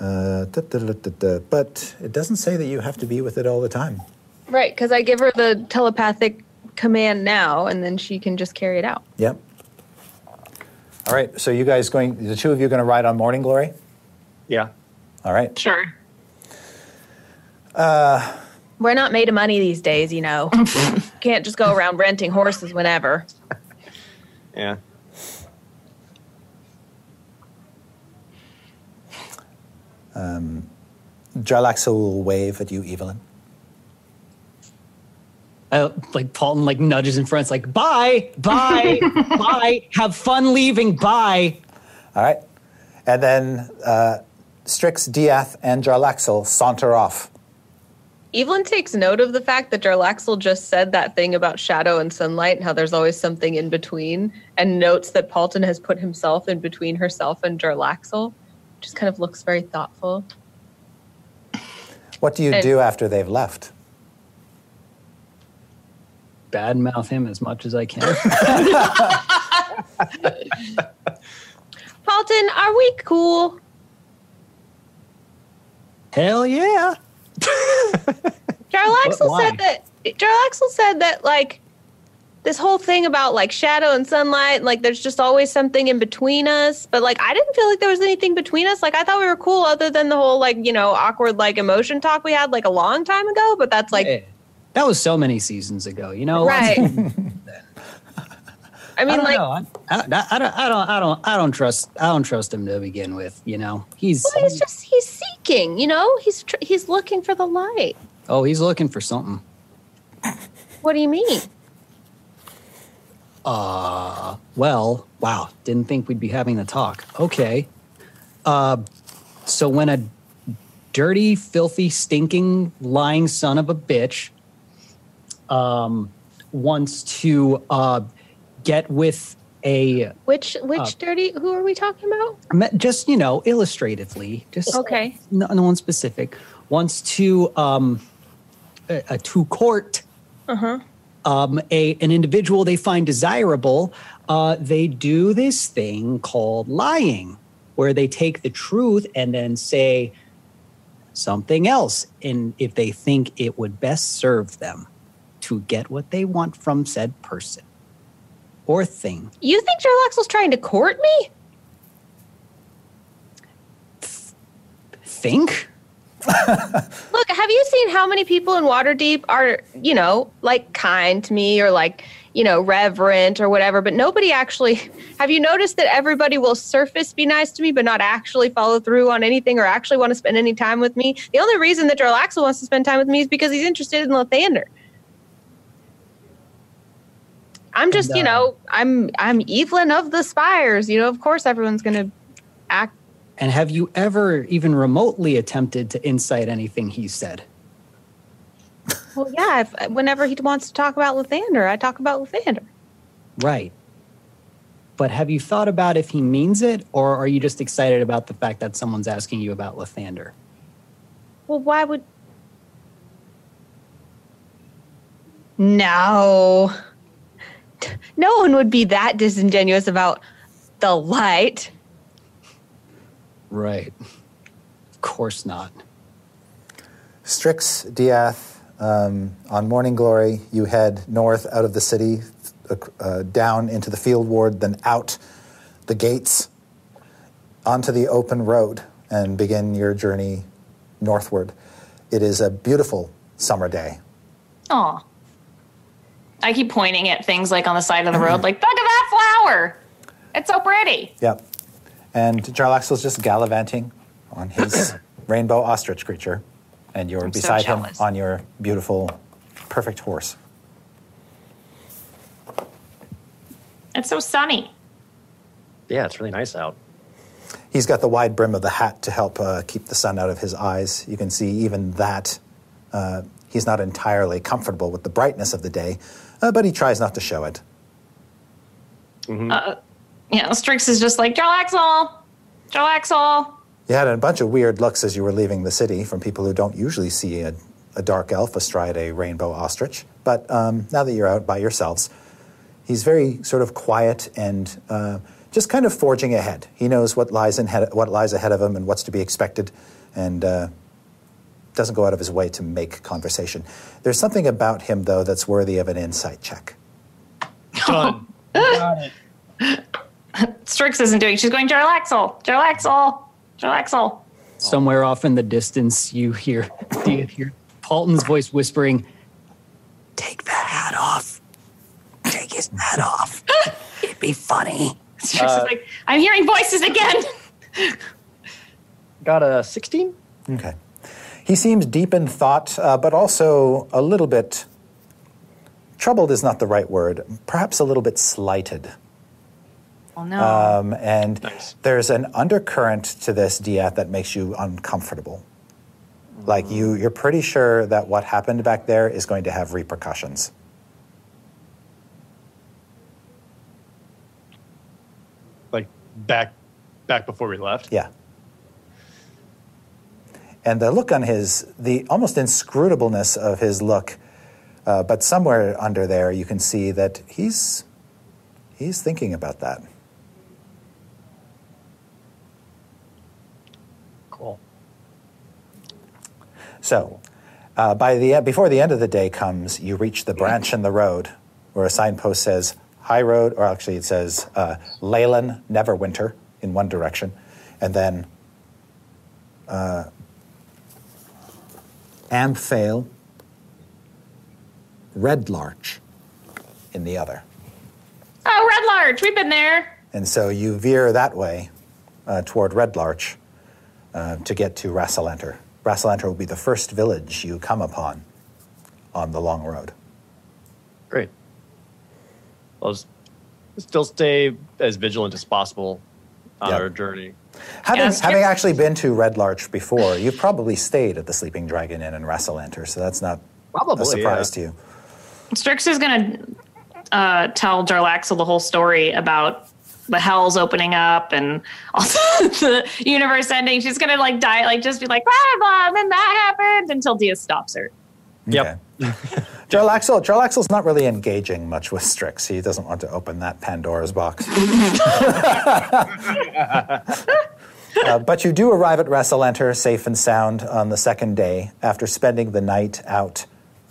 Uh, da, da, da, da, da. But it doesn't say that you have to be with it all the time. right, because I give her the telepathic command now, and then she can just carry it out. Yep. All right. So you guys going? The two of you going to ride on Morning Glory? yeah. All right. Sure. We're not made of money these days, you know. Can't just go around renting horses whenever. Yeah. Jarlaxle will wave at you, Evelyn. Uh, like Paultin like nudges in front. It's like bye, bye, bye. Have fun leaving. Bye. All right. And then uh, Strix, Diath, and Jarlaxle saunter off. Evelyn takes note of the fact that Jarlaxle just said that thing about shadow and sunlight and how there's always something in between, and notes that Paultin has put himself in between herself and Jarlaxle. Just kind of looks very thoughtful. What do you And- do after they've left? Badmouth him as much as I can. Paultin, are we cool? Hell yeah. Jarlaxle Axel said that Jarlaxle said that like this whole thing about like shadow and sunlight, like there's just always something in between us. But like I didn't feel like there was anything between us. Like I thought we were cool other than the whole like, you know, awkward like emotion talk we had like a long time ago. But that's like that was so many seasons ago. You know. right. I mean, don't like, know. I, I, I don't, I don't, I don't, I don't trust, I don't trust him to begin with. You know, he's, Well, he's just he's seeking. You know, he's tr- he's looking for the light. oh, he's looking for something. What do you mean? Uh, well, wow, didn't think we'd be having the talk. Okay. Uh, so when a dirty, filthy, stinking, lying son of a bitch um, wants to uh, get with a Which which dirty? Who are we talking about? just you know illustratively just Okay. no, no one specific wants to um uh, uh, to court uh-huh um a an individual they find desirable uh they do this thing called lying where they take the truth and then say something else and if they think it would best serve them to get what they want from said person or thing You think Jarlaxle's trying to court me? think Look, have you seen how many people in Waterdeep are, you know, like kind to me or like, you know, reverent or whatever, but nobody actually have you noticed that everybody will surface be nice to me but not actually follow through on anything or actually want to spend any time with me? The only reason that Jarlaxle wants to spend time with me is because he's interested in Lathander. I'm just, you And, uh, know, I'm I'm Evelyn of the Spires. You know, of course everyone's gonna act And have you ever even remotely attempted to incite anything he said? well, yeah. If, whenever he wants to talk about Lathander, I talk about Lathander. Right. But have you thought about if he means it, or are you just excited about the fact that someone's asking you about Lathander? Well, why would? No. No one would be that disingenuous about the light. Right. Of course not. Strix, Diath, um, on Morning Glory, you head north out of the city, uh, down into the field ward, then out the gates onto the open road and begin your journey northward. It is a beautiful summer day. Aw. I keep pointing at things like on the side of the road, like, look at that flower. It's so pretty. Yep. And Jarlaxle's just gallivanting on his rainbow ostrich creature, and you're I'm so beside him on your beautiful, perfect horse. It's so sunny. Yeah, it's really nice out. He's got the wide brim of the hat to help uh, keep the sun out of his eyes. You can see even that uh, he's not entirely comfortable with the brightness of the day, uh, but he tries not to show it. You know, Strix is just like, Jarlaxle, Jarlaxle. You had a bunch of weird looks as you were leaving the city from people who don't usually see a, a dark elf astride a rainbow ostrich. But um, now that you're out by yourselves, he's very sort of quiet and uh, just kind of forging ahead. He knows what lies, in head, what lies ahead of him and what's to be expected, and uh, doesn't go out of his way to make conversation. There's something about him, though, that's worthy of an insight check. Done. Got it. Strix isn't doing. She's going, Jarlaxle, Jarlaxle, Jarlaxle. Somewhere off in the distance, you hear, you hear Paultin's voice whispering, Take the hat off. Take his hat off. It'd be funny. Strix is uh, like, I'm hearing voices again. Got a 16? Okay. He seems deep in thought, uh, but also a little bit troubled is not the right word, perhaps a little bit slighted. Oh no. Um, and Nice. there's an undercurrent to this Diath that makes you uncomfortable. Like you, you're pretty sure that what happened back there is going to have repercussions. Like back back before we left. Yeah. And the look on his, the almost inscrutableness of his look, uh, but somewhere under there you can see that he's he's thinking about that. Cool. So, uh, by the before the end of the day comes, you reach the branch in the road where a signpost says High Road, or actually it says uh, Leilon Neverwinter in one direction, and then uh, Amphail Red Larch in the other. Oh, Red Larch, we've been there. And so you veer that way uh, toward Red Larch uh, to get to Rassalanter. Rassalanter will be the first village you come upon on the long road. Great. I'll s- still stay as vigilant as possible on Yeah. our journey. Having, Yes, having yes. actually been to Red Larch before, you've probably stayed at the Sleeping Dragon Inn in Rassalanter, so that's not Probably, a surprise yeah. to you. Strix is gonna uh, tell Jarlaxle the whole story about the hells opening up and also the universe ending. She's gonna like die, like just be like blah blah, and then that happened until Dia stops her. Yep. Okay. Jarlaxle, Jarlaxle's not really engaging much with Strix. He doesn't want to open that Pandora's box. Uh, but you do arrive at Rassalanter safe and sound on the second day after spending the night out,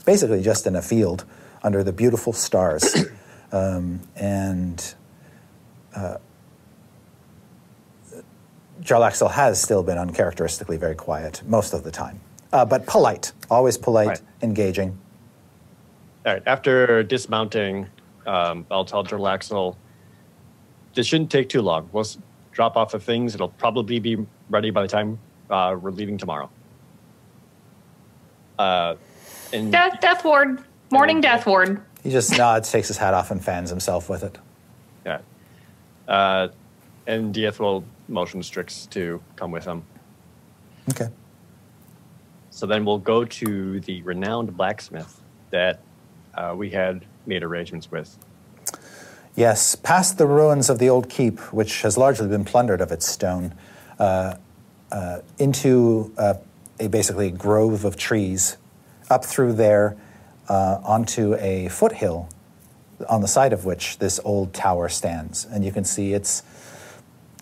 basically just in a field under the beautiful stars. um, and uh, Jarlaxle has still been uncharacteristically very quiet most of the time, uh, but polite, always polite, Right. engaging. All right. After dismounting, um, I'll tell Jarlaxle, this shouldn't take too long. We'll drop off the things. It'll probably be ready by the time uh, we're leaving tomorrow. Uh, and Death, death ward, morning death ward. He just nods, takes his hat off, and fans himself with it. yeah, uh, and Diath will motion Strix to come with him. Okay. So then we'll go to the renowned blacksmith that uh, we had made arrangements with. Yes, past the ruins of the old keep, which has largely been plundered of its stone, uh, uh, into uh, a basically grove of trees, up through there, uh, onto a foothill, on the side of which this old tower stands. And you can see it's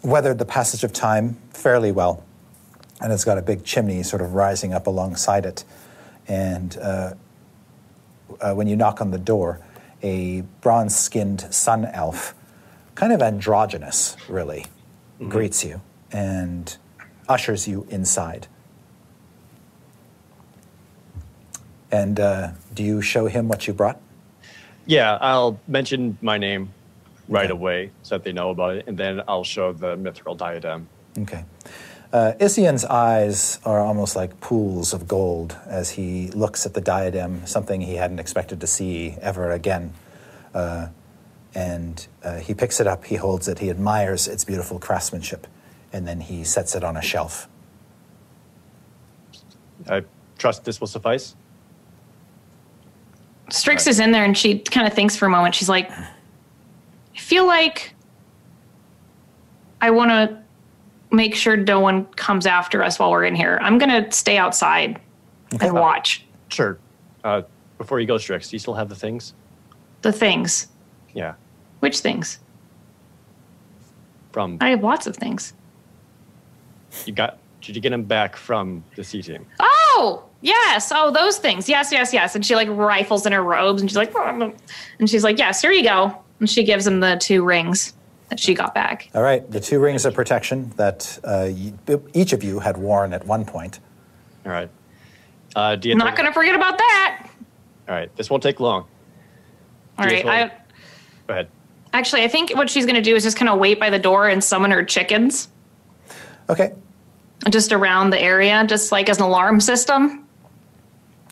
weathered the passage of time fairly well, and it's got a big chimney sort of rising up alongside it. And uh, uh, when you knock on the door, a bronze skinned sun elf, kind of androgynous, really, greets you and ushers you inside. And uh, do you show him what you brought? Yeah, I'll mention my name right Okay. away so that they know about it, and then I'll show the mithril diadem. Okay. Uh, Isian's eyes are almost like pools of gold as he looks at the diadem, something he hadn't expected to see ever again. Uh, and uh, he picks it up, he holds it, he admires its beautiful craftsmanship, and then he sets it on a shelf. I trust this will suffice. Strix is in there and she kind of thinks for a moment. She's like, I feel like I want to make sure no one comes after us while we're in here. I'm going to stay outside Okay. and watch Sure. Uh, before you go, Strix, do you still have the things? the things. Yeah. Which things? From I have lots of things. you got? Did you get them back from the C team? Oh, yes. Oh, those things. Yes, yes, yes. And she like rifles in her robes and she's like, and she's like, yes, here you go. And she gives him the two rings that she got back. All right, the two rings of protection that uh, y- each of you had worn at one point. All right. Uh, do you I'm not going to forget about that. All right. This won't take long. All right. I, Go ahead. actually, I think what she's going to do is just kind of wait by the door and summon her chickens Okay, just around the area, just like as an alarm system.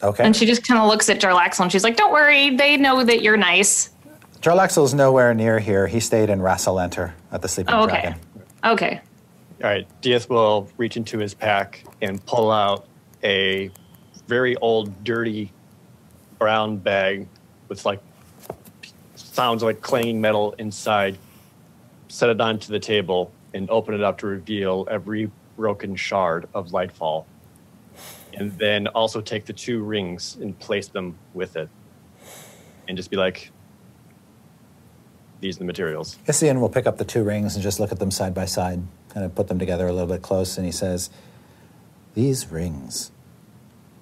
okay. And she just kind of looks at Jarlaxle and she's like, don't worry. They know that you're nice. Jarlaxle's nowhere near here. He stayed in Rassalanter at the Sleeping Oh, okay. Dragon. Okay. All right. Diath will reach into his pack and pull out a very old, dirty brown bag with like sounds like clanging metal inside. Set it onto the table and open it up to reveal every broken shard of Lightfall. And then also take the two rings and place them with it. And just be like, these are the materials. Isian will pick up the two rings and just look at them side by side, kind of put them together a little bit close, and he says, These rings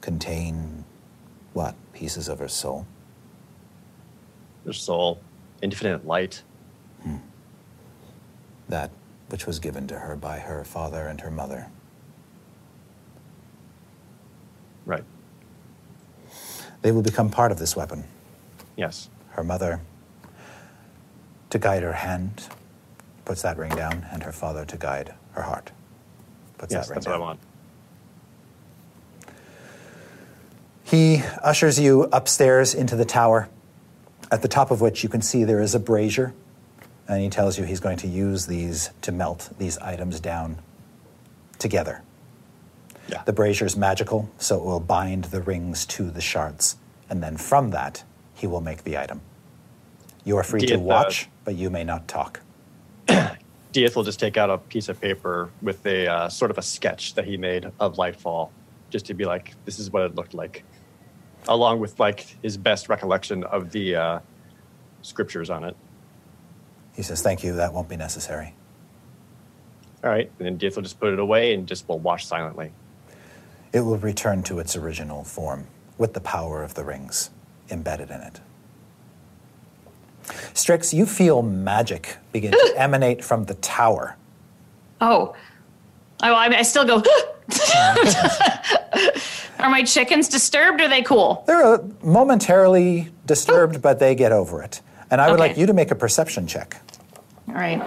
contain what? Pieces of her soul? Their soul, infinite light. Hmm. That which was given to her by her father and her mother. Right. They will become part of this weapon. Yes. Her mother to guide her hand, puts that ring down, and her father to guide her heart. Puts Yes, that ring that's down. what I want. He ushers you upstairs into the tower, at the top of which you can see there is a brazier, and he tells you he's going to use these to melt these items down together. Yeah. The brazier is magical, so it will bind the rings to the shards, and then from that, he will make the item. You are free to Did, watch, but you may not talk. Diath will just take out a piece of paper with a uh, sort of a sketch that he made of Lightfall, just to be like, this is what it looked like, along with like his best recollection of the uh, scriptures on it. He says, Thank you, that won't be necessary. All right, and then Diath will just put it away and just will watch silently. It will return to its original form with the power of the rings embedded in it. Strix, you feel magic begin to emanate from the tower. Oh. Oh, I, I still go. are my chickens disturbed? Or are they cool? They're uh, momentarily disturbed, but they get over it. And I would Okay. like you to make a perception check. All right.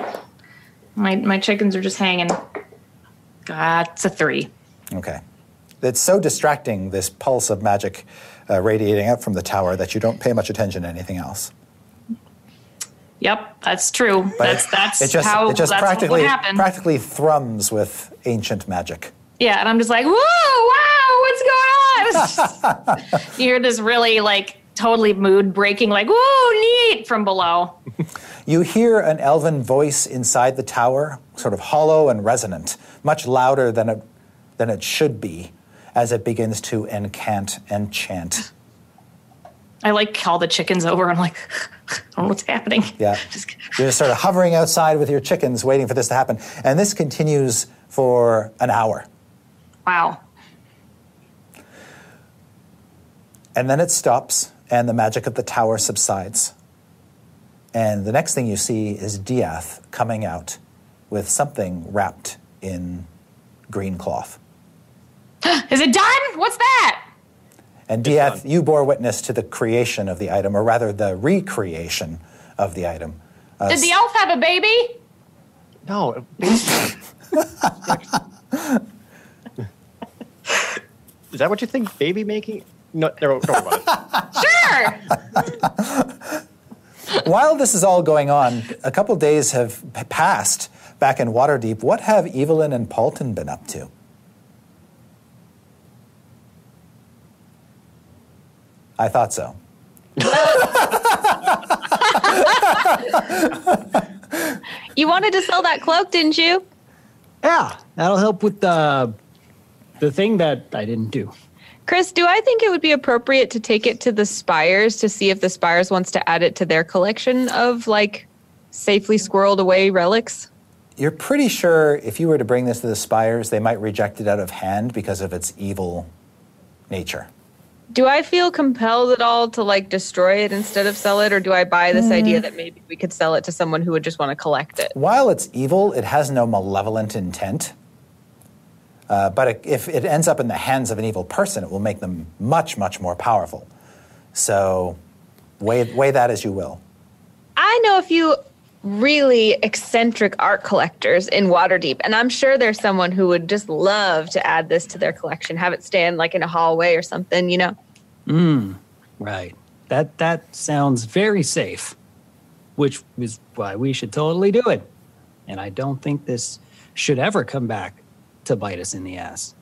My my chickens are just hanging. It's a three. Okay. It's so distracting, this pulse of magic uh, radiating up from the tower, that you don't pay much attention to anything else. Yep, that's true. But that's that's it just, how it just that's practically, practically thrums with ancient magic. yeah, and I'm just like, whoa, wow, what's going on? you hear this really like totally mood breaking, like, whoa, neat from below. You hear an elven voice inside the tower, sort of hollow and resonant, much louder than it, than it should be, as it begins to encant and chant. I like call the chickens over. I'm like, I don't know what's happening. Yeah. Just- You're just sort of hovering outside with your chickens, waiting for this to happen. And this continues for an hour. wow. And then it stops, and the magic of the tower subsides. And the next thing you see is Diath coming out with something wrapped in green cloth. Is it done? What's that? And It's Diath, you bore witness to the creation of the item, or rather the recreation of the item. Uh, Did the elf have a baby? No, is that what you think baby making? No, no, don't worry about it. Sure. While this is all going on, a couple days have passed back in Waterdeep. What have Evelyn and Paultin been up to? I thought so. You wanted to sell that cloak, didn't you? Yeah, that'll help with the the thing that I didn't do. Chris, do I think it would be appropriate to take it to the Spires to see if the Spires wants to add it to their collection of like safely squirreled away relics? You're pretty sure if you were to bring this to the Spires, they might reject it out of hand because of its evil nature. Do I feel compelled at all to like destroy it instead of sell it, or do I buy this idea that maybe we could sell it to someone who would just want to collect it? While it's evil, it has no malevolent intent. Uh, but it, if it ends up in the hands of an evil person, it will make them much, much more powerful. So weigh, weigh that as you will. I know a few really eccentric art collectors in Waterdeep, and I'm sure there's someone who would just love to add this to their collection, have it stand like in a hallway or something, you know? Mm, Right. That that sounds very safe, which is why we should totally do it. And I don't think this should ever come back to bite us in the ass.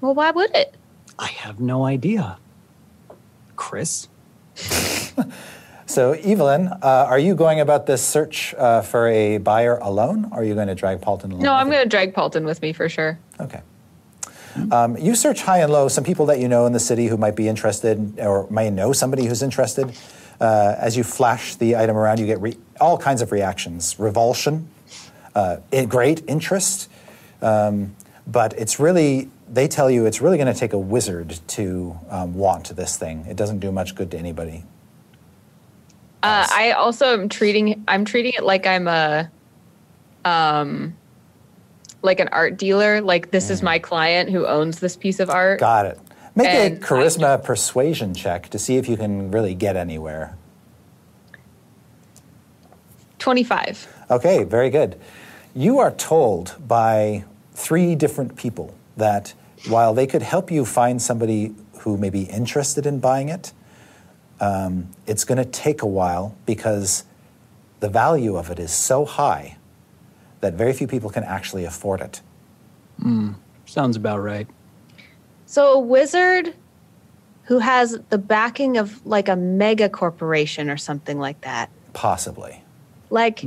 Well, why would it? I have no idea. Chris? So, Evelyn, uh, are you going about this search uh, for a buyer alone, or are you going to drag Paultin along? No, I'm going to drag Paultin with me for sure. Okay. Um, you search high and low, some people that you know in the city who might be interested or may know somebody who's interested. Uh, as you flash the item around, you get re- all kinds of reactions revulsion, uh, great interest. Um, but it's really, they tell you it's really going to take a wizard to um, want this thing. It doesn't do much good to anybody. Uh, I also am treating I'm treating it like I'm a um like an art dealer. Like this is my client who owns this piece of art. Got it. Make a And I charisma persuasion check to see if you can really get anywhere. 25. Okay, very good. You are told by three different people that while they could help you find somebody who may be interested in buying it, um, it's going to take a while because the value of it is so high that very few people can actually afford it. Sounds about right. So a wizard who has the backing of like a mega corporation or something like that. Possibly. Like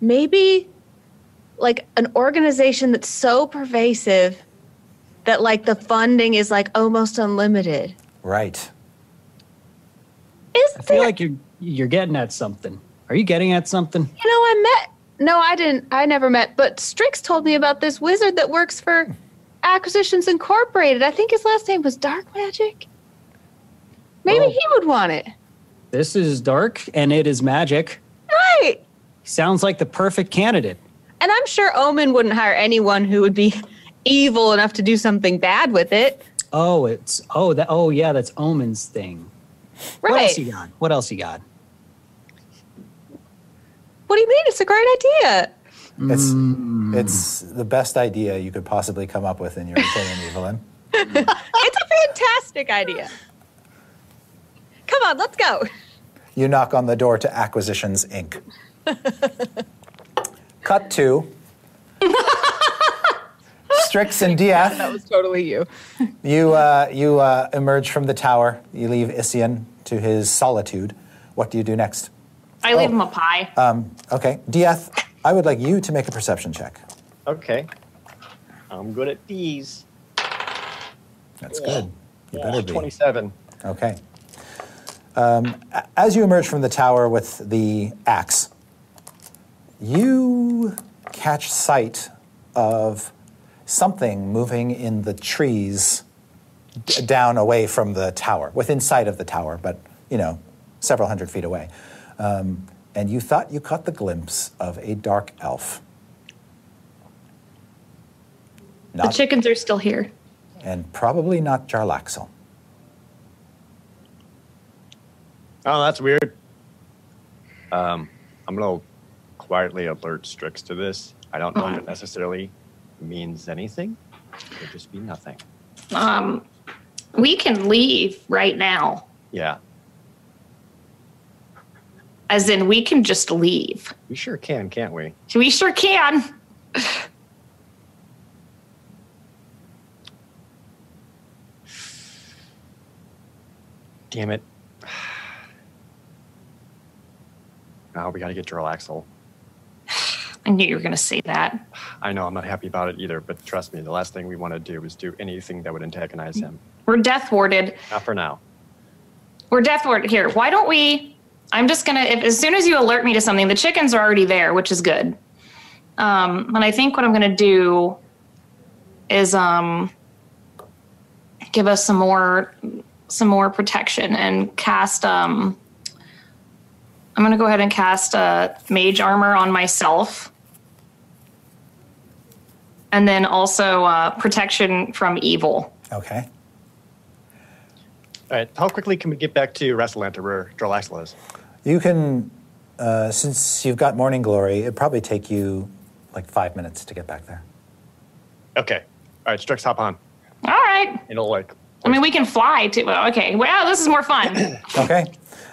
maybe like an organization that's so pervasive that like the funding is like almost unlimited. Right. Is I feel there like you're you're getting at something. Are you getting at something? You know, I met. No, I didn't. I never met. But Strix told me about this wizard that works for Acquisitions Incorporated. I think his last name was Dark Magic. Maybe Oh. he would want it. This is dark and it is magic. Right. Sounds like the perfect candidate. And I'm sure Omin wouldn't hire anyone who would be evil enough to do something bad with it. Oh, it's oh that oh yeah, that's Omin's thing. What else you got? What else you got? What do you mean? It's a great idea. It's, it's the best idea you could possibly come up with in your opinion, Evelyn. It's a fantastic idea. Come on, let's go. You knock on the door to Acquisitions Inc. Cut to Strix and Diath. That was totally you. You, uh, you uh, emerge from the tower. You leave Isian to his solitude. What do you do next? I leave him a pie. Okay, Diath, I would like you to make a perception check. Okay. I'm good at these. That's good. You Yeah, better be. 27. Okay. Um, as you emerge from the tower with the axe, you catch sight of something moving in the trees d- down away from the tower, within sight of the tower, but you know, several hundred feet away. Um, and you thought you caught the glimpse of a dark elf. the chickens are still here. and probably not Jarlaxle. Oh, that's weird. Um, I'm gonna quietly alert Strix to this. I don't know if it necessarily means anything. It could just be nothing. Um, we can leave right now. Yeah, As in, we can just leave. we sure can, can't we? We sure can. Damn it. Now ah, we gotta get Jarlaxle. I knew you were going to say that. I know I'm not happy about it either, but trust me, the last thing we want to do is do anything that would antagonize him. We're death warded. Not for now. We're death warded. Here, why don't we? I'm just going to, as soon as you alert me to something, the chickens are already there, which is good. Um, and I think what I'm going to do is um, give us some more some more protection and cast um I'm going to go ahead and cast uh, mage armor on myself. And then also uh, protection from evil. Okay. All right, how quickly can we get back to Rassalanter where Jarlaxle is? You can, uh, since you've got morning glory, it'd probably take you like five minutes to get back there. Okay. All right, Strix, hop on. All right. It'll like. I mean, we can fly too. Okay. Wow, this is more fun. Okay.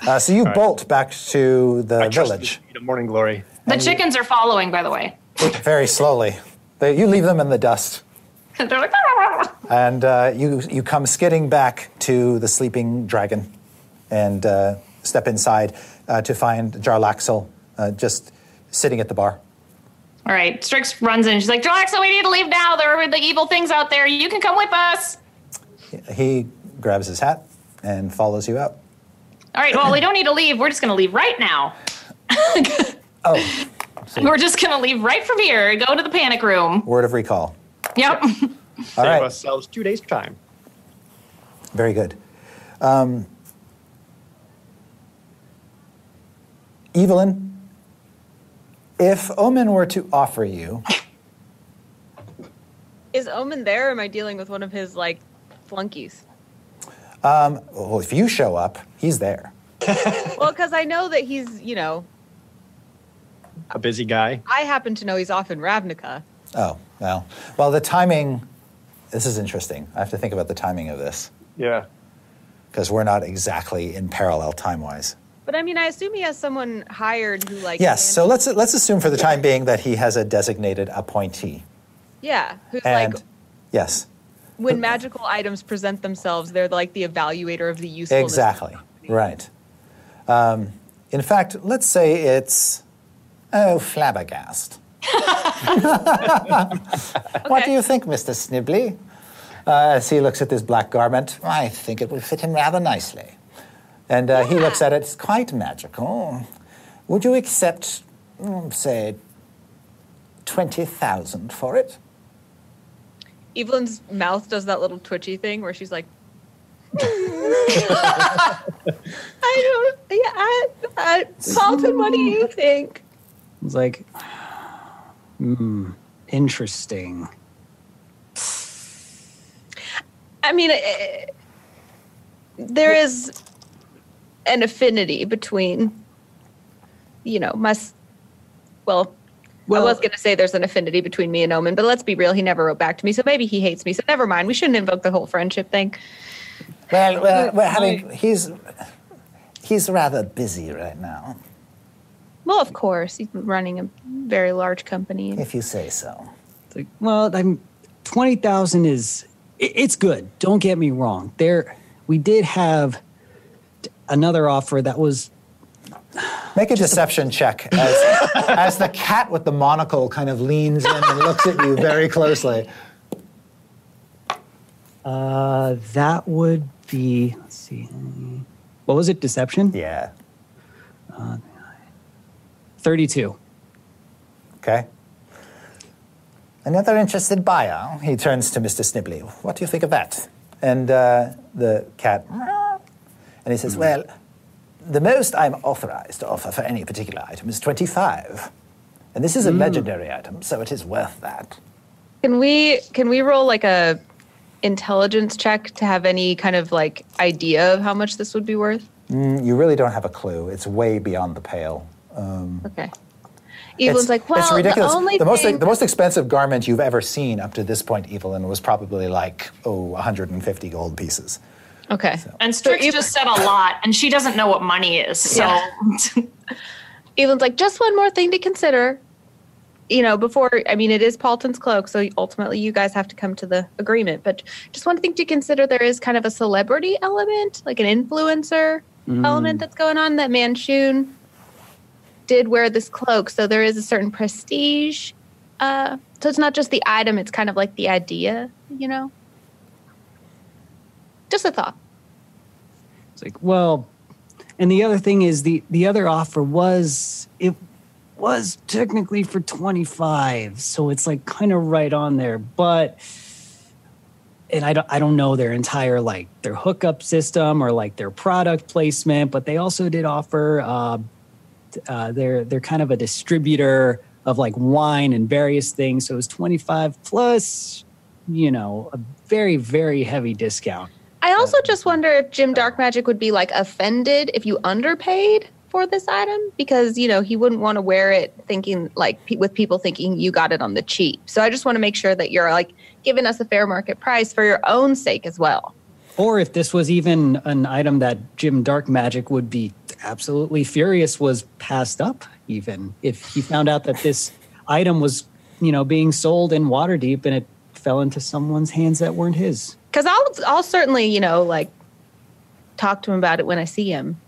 Uh, so you right. bolt back to the I trust village the Morning Glory. The chickens are following, by the way. very slowly. They, you leave them in the dust, And They're like, "Ah." and uh, you you come skidding back to the sleeping dragon, and uh, step inside uh, to find Jarlaxle uh, just sitting at the bar. All right. Strix runs in. She's like, Jalaxa, we need to leave now. There are the evil things out there. You can come with us. He grabs his hat and follows you out. All right. Well, we don't need to leave. We're just going to leave right now. Oh, We're just going to leave right from here. And go to the panic room. word of recall. Yep. All Save right. ourselves two days' time. Very good. Um, Evelyn, if Omin were to offer you, Is Omin there or am I dealing with one of his like flunkies? um, well, if you show up, he's there. well, because I know that he's, you know, a busy guy. I happen to know he's off in Ravnica. Oh, well. Well, the timing, this is interesting. I have to think about the timing of this Yeah. because we're not exactly in parallel time wise. But I mean, I assume he has someone hired who like. Yes, so let's, let's assume for the time being that he has a designated appointee. Yeah, who's And like yes, when magical items present themselves, they're like the evaluator of the usefulness. of the exactly. Right. Um, in fact, let's say it's, oh, Flabbergast. What do you think, Mr. Snibbly? Uh, as he looks at this black garment, I think it will fit him rather nicely. And uh, he looks at it, it's quite magical. Would you accept, mm, say, 20,000 for it? Evelyn's mouth does that little twitchy thing where she's like, I don't. Yeah, I, I, Paultin, what do you think? It's like, hmm, interesting. I mean, eh, there is an affinity between, you know, my. s- Well, I was going to say there's an affinity between me and Omin, but let's be real. He never wrote back to me, so maybe he hates me. So never mind. We shouldn't invoke the whole friendship thing. Well, we're, we're having, he's, he's rather busy right now, Well, of course, he's running a very large company. if you say so. It's like, well, I'm twenty thousand is it, it's good. Don't get me wrong. There, we did have t- another offer that was Make a deception check as, as the cat with the monocle kind of leans in and looks at you very closely. uh, that would be let's see, what was it? Deception. Yeah. Thirty-two. Okay. Another interested buyer. He turns to Mr. Snibley. What do you think of that? And uh, the cat, and he says, Well, the most I'm authorized to offer for any particular item is 25. And this is a legendary item, so it is worth that. Can we can we roll like a intelligence check to have any kind of like idea of how much this would be worth? Mm, You really don't have a clue. It's way beyond the pale. Um, Okay. Evelyn's it's, like, well, it's ridiculous. the only most thing. the most expensive garment you've ever seen up to this point, Evelyn, was probably like oh 150 gold pieces. Okay. And Strix Eve- just said a lot, and she doesn't know what money is. So Evelyn's like, just one more thing to consider. You know, before, I mean, it is Paultin's cloak, so ultimately you guys have to come to the agreement. But just one thing to consider there is kind of a celebrity element, like an influencer element that's going on that Manshoon did wear this cloak. So there is a certain prestige. Uh, so it's not just the item, it's kind of like the idea, you know? Just a thought. It's like, well, and the other thing is the the other offer was it was technically for 25, so it's like kind of right on there, but and I don't I don't know their entire like their hookup system or like their product placement, but they also did offer uh, uh, they're they're kind of a distributor of like wine and various things, so it was 25 plus, you know, a very very heavy discount. I also just wonder if Jim Darkmagic would be like offended if you underpaid for this item because you know he wouldn't want to wear it thinking like pe- with people thinking you got it on the cheap. So I just want to make sure that you're like giving us a fair market price for your own sake as well. Or if this was even an item that Jim Darkmagic would be absolutely furious was passed up, even if he found out that this item was, you know, being sold in Waterdeep and it fell into someone's hands that weren't his. Because I'll I'll certainly you know like talk to him about it when I see him.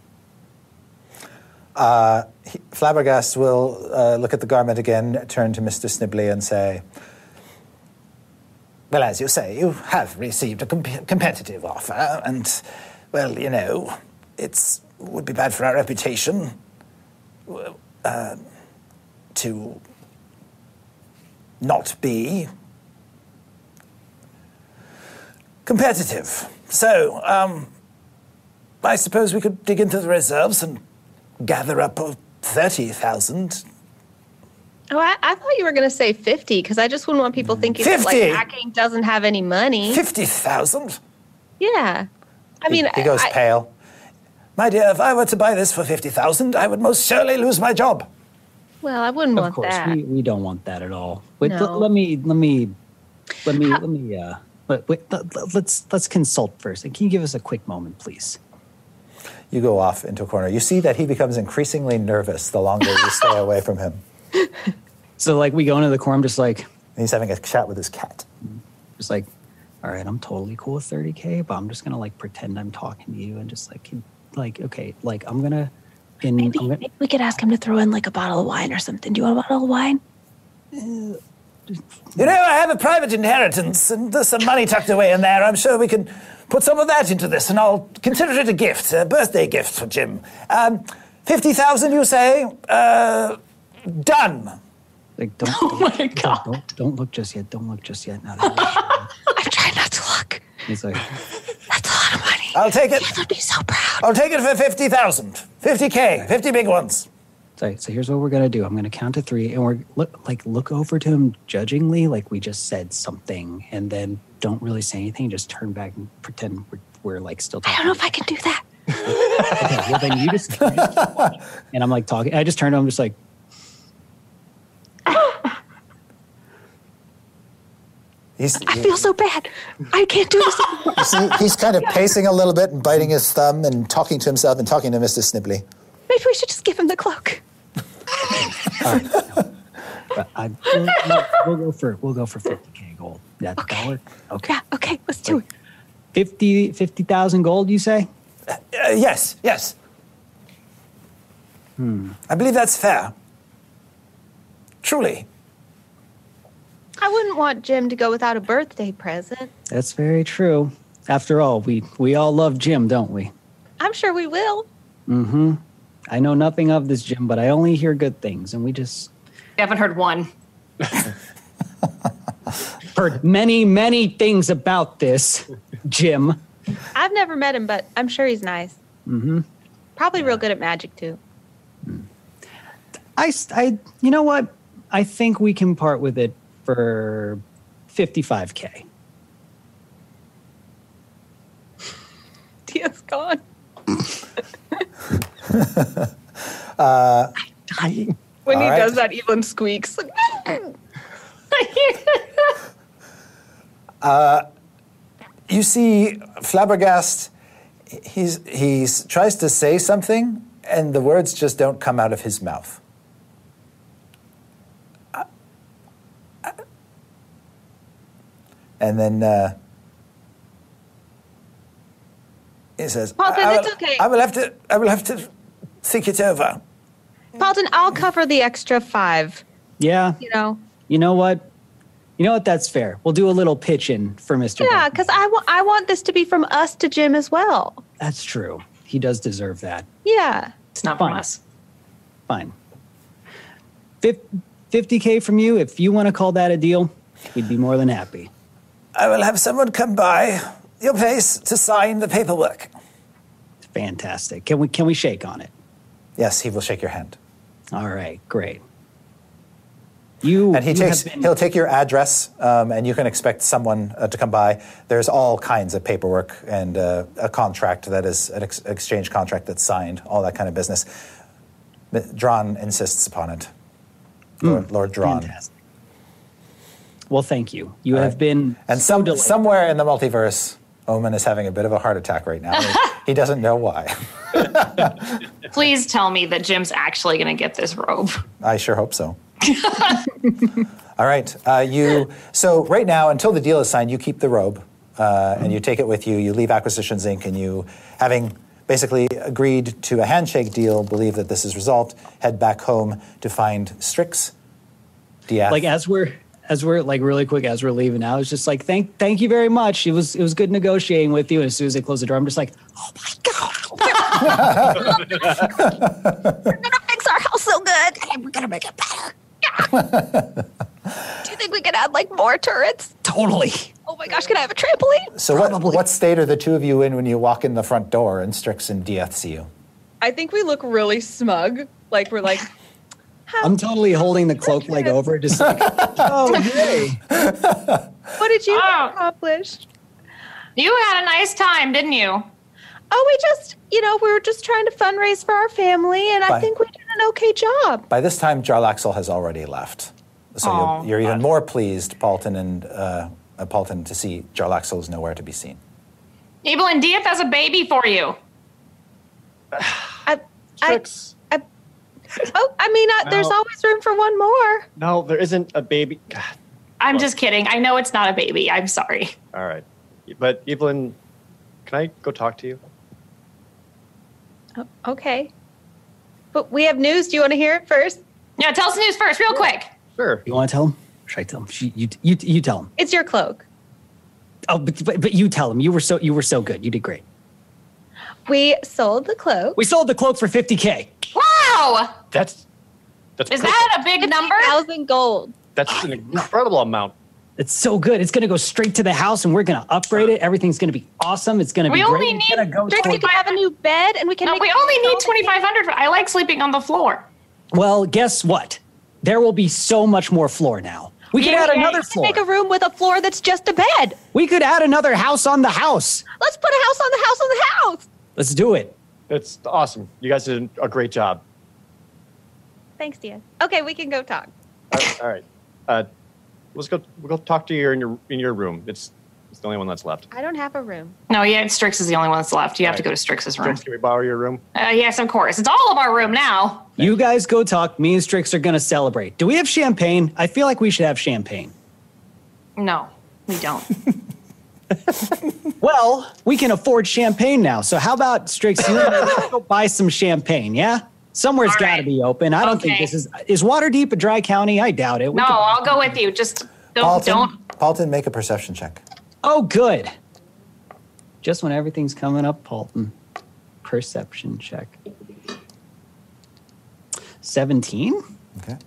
Flabbergast will uh, look at the garment again, turn to Mr. Snibley, and say, Well, as you say, you have received a comp- competitive offer, and, well, you know, it would be bad for our reputation uh, to not be competitive. So, um, I suppose we could dig into the reserves and gather up 30,000. Oh, I, I thought you were going to say fifty because I just wouldn't want people thinking that like 50? hacking doesn't have any money. 50,000? Yeah, I mean, he goes I- pale. My dear, if I were to buy this for 50,000, I would most surely lose my job. Well, I wouldn't Of want course, that. Of course, we, we don't want that at all. Wait, No. let, let me let me let me let me uh let, wait, let, let- let's let's consult first. And can you give us a quick moment, please? You go off into a corner. You see that he becomes increasingly nervous the longer you stay away from him. So like we go into the corner, I'm just like And he's having a chat with his cat. just like, all right, I'm totally cool with 30k, but I'm just gonna like pretend I'm talking to you and just like like okay, like I'm gonna in Maybe, I'm gonna, maybe we could ask him to throw in like a bottle of wine or something. Do you want a bottle of wine? You know, I have a private inheritance and there's some money tucked away in there. I'm sure we can put some of that into this and I'll consider it a gift, a birthday gift for Jim. Um, 50,000, you say? Uh, done. like don't oh my god don't, don't look just yet don't look just yet now that I'm trying not to look. he's like That's a lot of money. I'll take it. I'd be so proud. I'll take it for 50,000. 50K. 50 big ones. So, so here's what we're gonna do. I'm gonna count to three, and we're look like look over to him judgingly, like we just said something, and then don't really say anything. Just turn back and pretend we're, we're like still talking. I don't know if I can do that. Okay, well, then you just, you just and I'm like talking. I just turned to him, just like He's, I feel so bad. I can't do this you see, he's kind of pacing a little bit and biting his thumb and talking to himself and talking to Mr. Snibley. Maybe we should just give him the cloak. uh, I, we'll, we'll- we'll go for we'll go for 50k gold. That Okay. dollar. Okay. Yeah, okay, let's do it. 50 50,000 gold. You say? Uh, yes, yes. I believe that's fair. Truly. I wouldn't want Jim to go without a birthday present. That's very true. After all, we we all love Jim, don't we? I'm sure we will. Mm-hmm. I know nothing of this Jim, but I only hear good things, and we just I haven't heard one. heard many, many things about this Jim. I've never met him, but I'm sure he's nice. Mm-hmm. Probably real good at magic too. I, I, you know what? I think we can part with it for 55k. Tia's gone. I, When he right. does that, Evelyn squeaks. Uh, you see, Flabbergast, he's, he's tries to say something, and the words just don't come out of his mouth. Uh, uh, And then uh, he says, Paultin, I, it's will, okay. I will have to. I will have to think it over." Paultin, I'll cover the extra five. yeah, You know, you know what? You know what? That's fair. We'll do a little pitch in for Mr. yeah, Burton. because I want I want this to be from us to Jim as well. That's true. He does deserve that. Yeah. It's not from us. Fine. Fif- 50k from you. If you want to call that a deal, we'd be more than happy. I will have someone come by your place to sign the paperwork. Fantastic. Can we can we shake on it? Yes, he will shake your hand. All right, great. You And he takes, been... he'll take your address, um, and you can expect someone uh, to come by. There's all kinds of paperwork and uh, a contract that is an ex- exchange contract that's signed, all that kind of business. Dran insists upon it. Lord, Lord Dran. Hmm. Fantastic. Well, thank you. You All have right. been And so some, delightful. somewhere in the multiverse, Omin is having a bit of a heart attack right now. he, he doesn't know why. Please tell me that Jim's actually going to get this robe. I sure hope so. All right. Uh, you so right now until the deal is signed, you keep the robe uh, and you take it with you. You leave Acquisitions Inc. and you, having basically agreed to a handshake deal, believe that this is resolved. Head back home to find Strix. Diath. like as we're as we're like really quick as we're leaving now, it's just like thank thank you very much. It was it was good negotiating with you. And as soon as they close the door, I'm just like, oh my god. We're gonna fix our house so good. And we're gonna make it better. Do you think we could add like more turrets? Totally. Oh my gosh, can I have a trampoline? so what, probably- what state are the two of you in when you walk in the front door and Strix and Diath see you? I think we look really smug. Like we're like, I'm totally holding the cloak like over, just like, oh hey. What did you Oh. accomplish? You had a nice time, didn't you? Oh, we just, you know, we were just trying to fundraise for our family, and I think we did an okay job. By this time, Jarlaxle has already left. So Aw. you're, you're even more pleased, Paultin and uh, uh, Paultin, to see Jarlaxle is nowhere to be seen. Evelyn Diath has a baby for you. I, I, Strix. oh, I mean, uh, there's always room for one more. No, there isn't a baby. God. I'm just kidding. I know it's not a baby. I'm sorry. All right. But Evelyn, can I go talk to you? Oh, okay. But we have news. Do you want to hear it first? Yeah, tell us the news first, real quick. Sure. You want to tell him? Should I tell him? She, you, you, you tell him. It's your cloak. Oh, but, but, but you tell him. You were so you were so good. You did great. We sold the cloak. We sold the cloak for 50k. Wow! That's that's Is perfect. that a big number? Thousand gold. that's an incredible amount. It's so good. It's going to go straight to the house, and we're going to upgrade it. Everything's going to be awesome. It's going to We be only great. It's need gonna go Drake, we toward- can have a new bed, and we can. No, make we only need 2,500. I like sleeping on the floor. well, guess what? There will be so much more floor now. We could Yeah, add yeah, another you We floor. make a room with a floor that's just a bed. we could add another house on the house. Let's put a house on the house on the house. Let's do it. It's awesome. You guys did a great job. Thanks, Diath. Okay, we can go talk. All right. All right. Uh, let's go. We'll go talk to you in your in your room. It's it's the only one that's left. I don't have a room. No, yeah, Strix is the only one that's left. You have to go to Strix's room. Strix, can we borrow your room? Uh, yes, of course. It's all of our room now. You guys go talk. Me and Strix are going to celebrate. Do we have champagne? I feel like we should have champagne. No, we don't. Well, we can afford champagne now. So how about Strix? You and me, let's go buy some champagne. Yeah, somewhere's All got to right. be open. I don't think this is is Waterdeep a dry county. I doubt it. We no, can- I'll go with you. Just don't. Paultin, don't. Paultin, make a perception check. Oh, good. Just when everything's coming up, Paultin. Perception check. 17? Okay.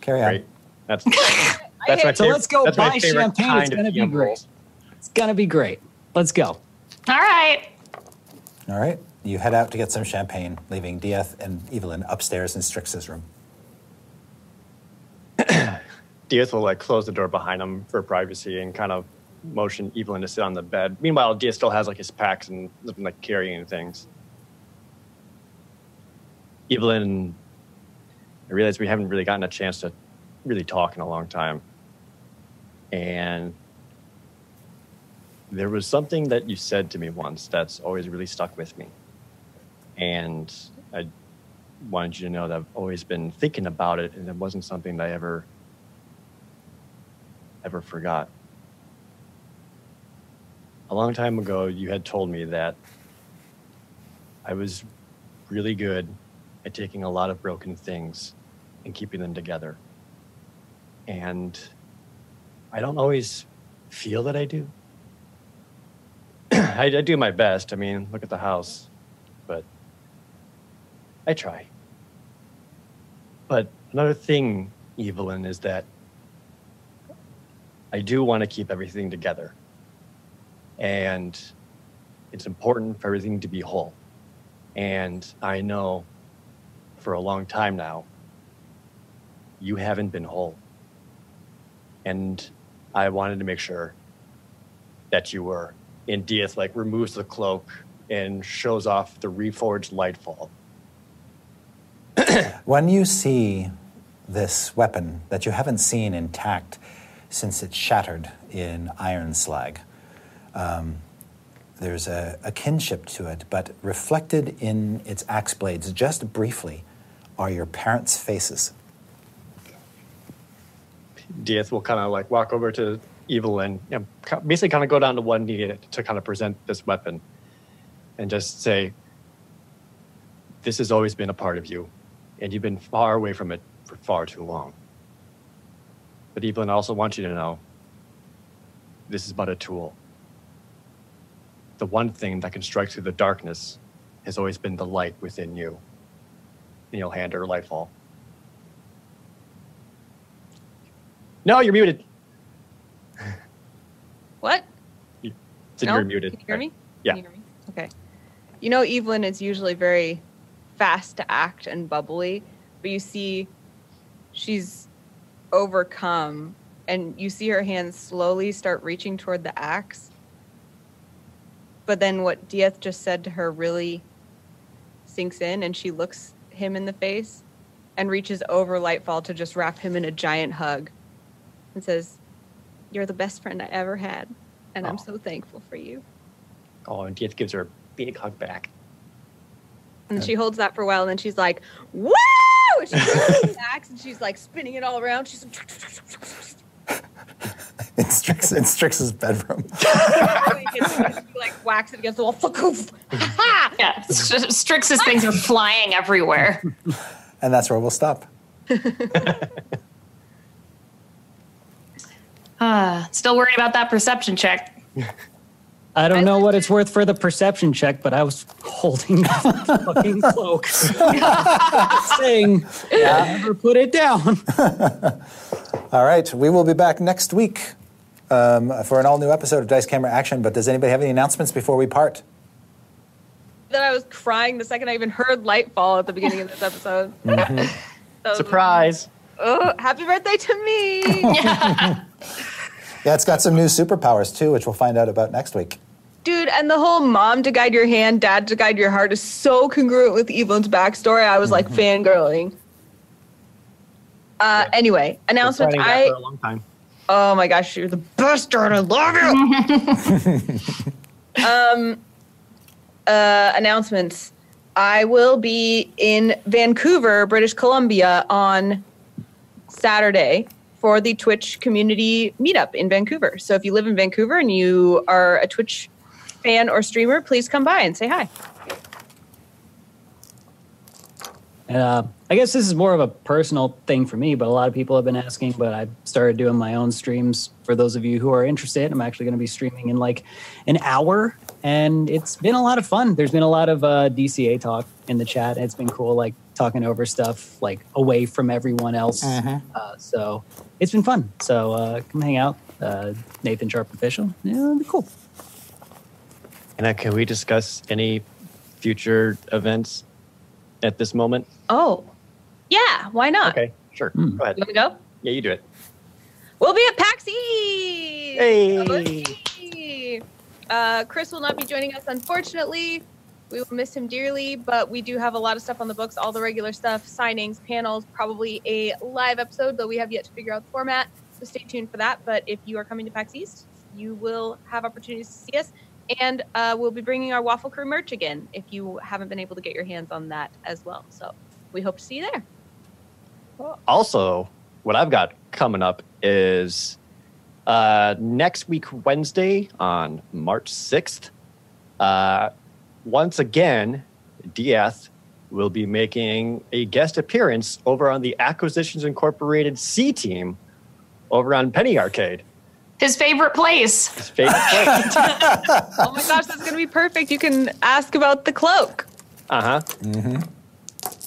Carry on. Great. That's that's my So favorite. let's go that's buy champagne. It's going to be great. roles. It's going to be great. Let's go. All right. All right. You head out to get some champagne, leaving Diath and Evelyn upstairs in Strix's room. Diath will like close the door behind him for privacy and kind of motion Evelyn to sit on the bed. Meanwhile, Diath still has like his packs and like carrying things. Evelyn, I realize we haven't really gotten a chance to really talk in a long time. And there was something that you said to me once that's always really stuck with me. And I wanted you to know that I've always been thinking about it, and it wasn't something that I ever, ever forgot. A long time ago, you had told me that I was really good at taking a lot of broken things and keeping them together. And I don't always feel that I do. I, I do my best. I mean, look at the house, but I try. But another thing, Evelyn, is that I do want to keep everything together. And it's important for everything to be whole. And I know for a long time now, you haven't been whole. And I wanted to make sure that you were. And Diath like removes the cloak and shows off the reforged lightfall. When you see this weapon that you haven't seen intact since it shattered in Ironslag, um, there's a, a kinship to it, but reflected in its axe blades just briefly are your parents' faces. Diath will kind of like walk over to Evelyn, you know, basically kind of go down to one knee to kind of present this weapon and just say, This has always been a part of you, and you've been far away from it for far too long. But Evelyn, I also want you to know this is but a tool. The one thing that can strike through the darkness has always been the light within you. And you'll hand her Lightfall. No, you're muted. What? Said No? you're muted. Can you hear me? Yeah. Can you hear me? Okay. You know, Evelyn is usually very fast to act and bubbly, but you see she's overcome and you see her hands slowly start reaching toward the axe. But then what Diath just said to her really sinks in, and she looks him in the face and reaches over Lightfall to just wrap him in a giant hug and says, You're the best friend I ever had, and I'm Oh. so thankful for you. Oh, and Diath gives her a big hug back. And she holds that for a while, and then she's like, "Woo!" And she grabs the axe, and she's like spinning it all around. She's like, In, Strix, in Strix's bedroom. she like whacks it against the wall. Fakoof! Ha! Yeah, Strix's things are flying everywhere. And that's where we'll stop. Uh, still worried about that perception check. I don't know what it's worth for the perception check, but I was holding the fucking cloak, saying, "Never put it down." All right, we will be back next week um, for an all new episode of Dice Camera Action. But does anybody have any announcements before we part? Then I was crying the second I even heard Lightfall at the beginning of this episode. Mm-hmm. That was- Surprise! Oh, happy birthday to me! Yeah, it's got some new superpowers too, which we'll find out about next week. Dude, and the whole mom to guide your hand, dad to guide your heart is so congruent with Evelyn's backstory. I was like fangirling. Uh, anyway, Been announcements. I for a long time. oh my gosh, you're the best dad. I love you. um, uh, announcements. I will be in Vancouver, British Columbia, on Saturday for the Twitch community meetup in Vancouver. So if you live in Vancouver and you are a Twitch fan or streamer, please come by and say hi. Uh, I guess this is more of a personal thing for me, but a lot of people have been asking. But I've started doing my own streams. For those of you who are interested, I'm actually going to be streaming in like an hour, and it's been a lot of fun. There's been a lot of uh, DCA talk in the chat. It's been cool, like talking over stuff like away from everyone else. Uh, so it's been fun. So uh, come hang out, uh, Nathan Sharp official. Yeah, it'll be cool. And uh, can we discuss any future events at this moment? Oh, yeah, why not? Okay, sure. Hmm. Go ahead. You want to go? Yeah, you do it. We'll be at PAX East! Hey! Uh, Chris will not be joining us, unfortunately. We will miss him dearly, but we do have a lot of stuff on the books, all the regular stuff, signings, panels, probably a live episode, though we have yet to figure out the format. So stay tuned for that. But if you are coming to PAX East, you will have opportunities to see us. And uh, we'll be bringing our Waffle Crew merch again if you haven't been able to get your hands on that as well. So we hope to see you there. Also, what I've got coming up is uh, next week, Wednesday, on March 6th. Uh, once again, Diath will be making a guest appearance over on the Acquisitions Incorporated C team over on Penny Arcade. His favorite place. His favorite place. oh my gosh, that's going to be perfect. You can ask about the cloak. uh huh. Mm-hmm.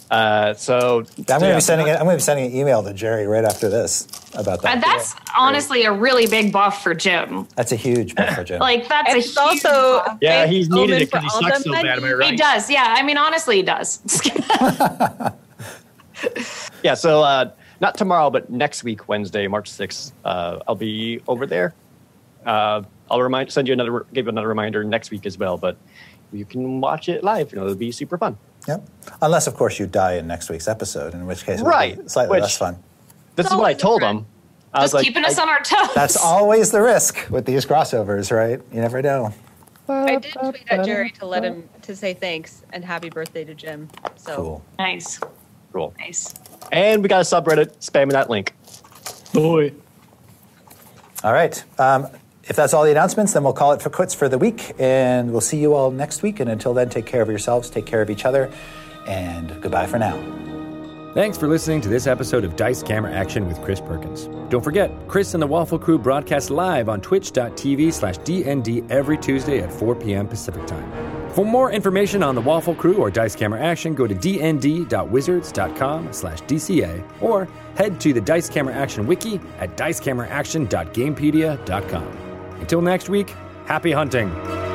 Uh, so I'm going to yeah, be sending. it- I'm going to be sending an email to Jerry right after this about that. And that's honestly a really big buff for Jim. That's a huge buff for Jim. Like that's And a it's huge also buff. Yeah, he's needed Omin it 'cause he for sucks so bad, am I right? He does. Yeah, I mean honestly he does. Yeah, so uh, not tomorrow, but next week, Wednesday, March 6th, uh, I'll be over there. Uh, I'll remind, send you another, give you another reminder next week as well, but you can watch it live. You know, it'll be super fun. Yep. Unless, of course, you die in next week's episode, in which case it Right, be slightly which- less fun. This is It's what I told different. him. I was Just like, keeping us I- on our toes. That's always the risk with these crossovers, right? You never know. I did tweet at Jerry to let him to say thanks and happy birthday to Jim. So Cool. Nice. Cool. Nice. And we got a subreddit spamming that link. Boy. All right. Um, if that's all the announcements, then we'll call it for quits for the week, and we'll see you all next week. And until then, take care of yourselves, take care of each other, and goodbye for now. Thanks for listening to this episode of Dice Camera Action with Chris Perkins. Don't forget, Chris and the Waffle Crew broadcast live on twitch.tv slash DND every Tuesday at 4 p.m. Pacific Time. For more information on the Waffle Crew or Dice Camera Action, go to dnd.wizards.com slash DCA or head to the Dice Camera Action wiki at dicecameraaction.gamepedia.com. Until next week, happy hunting!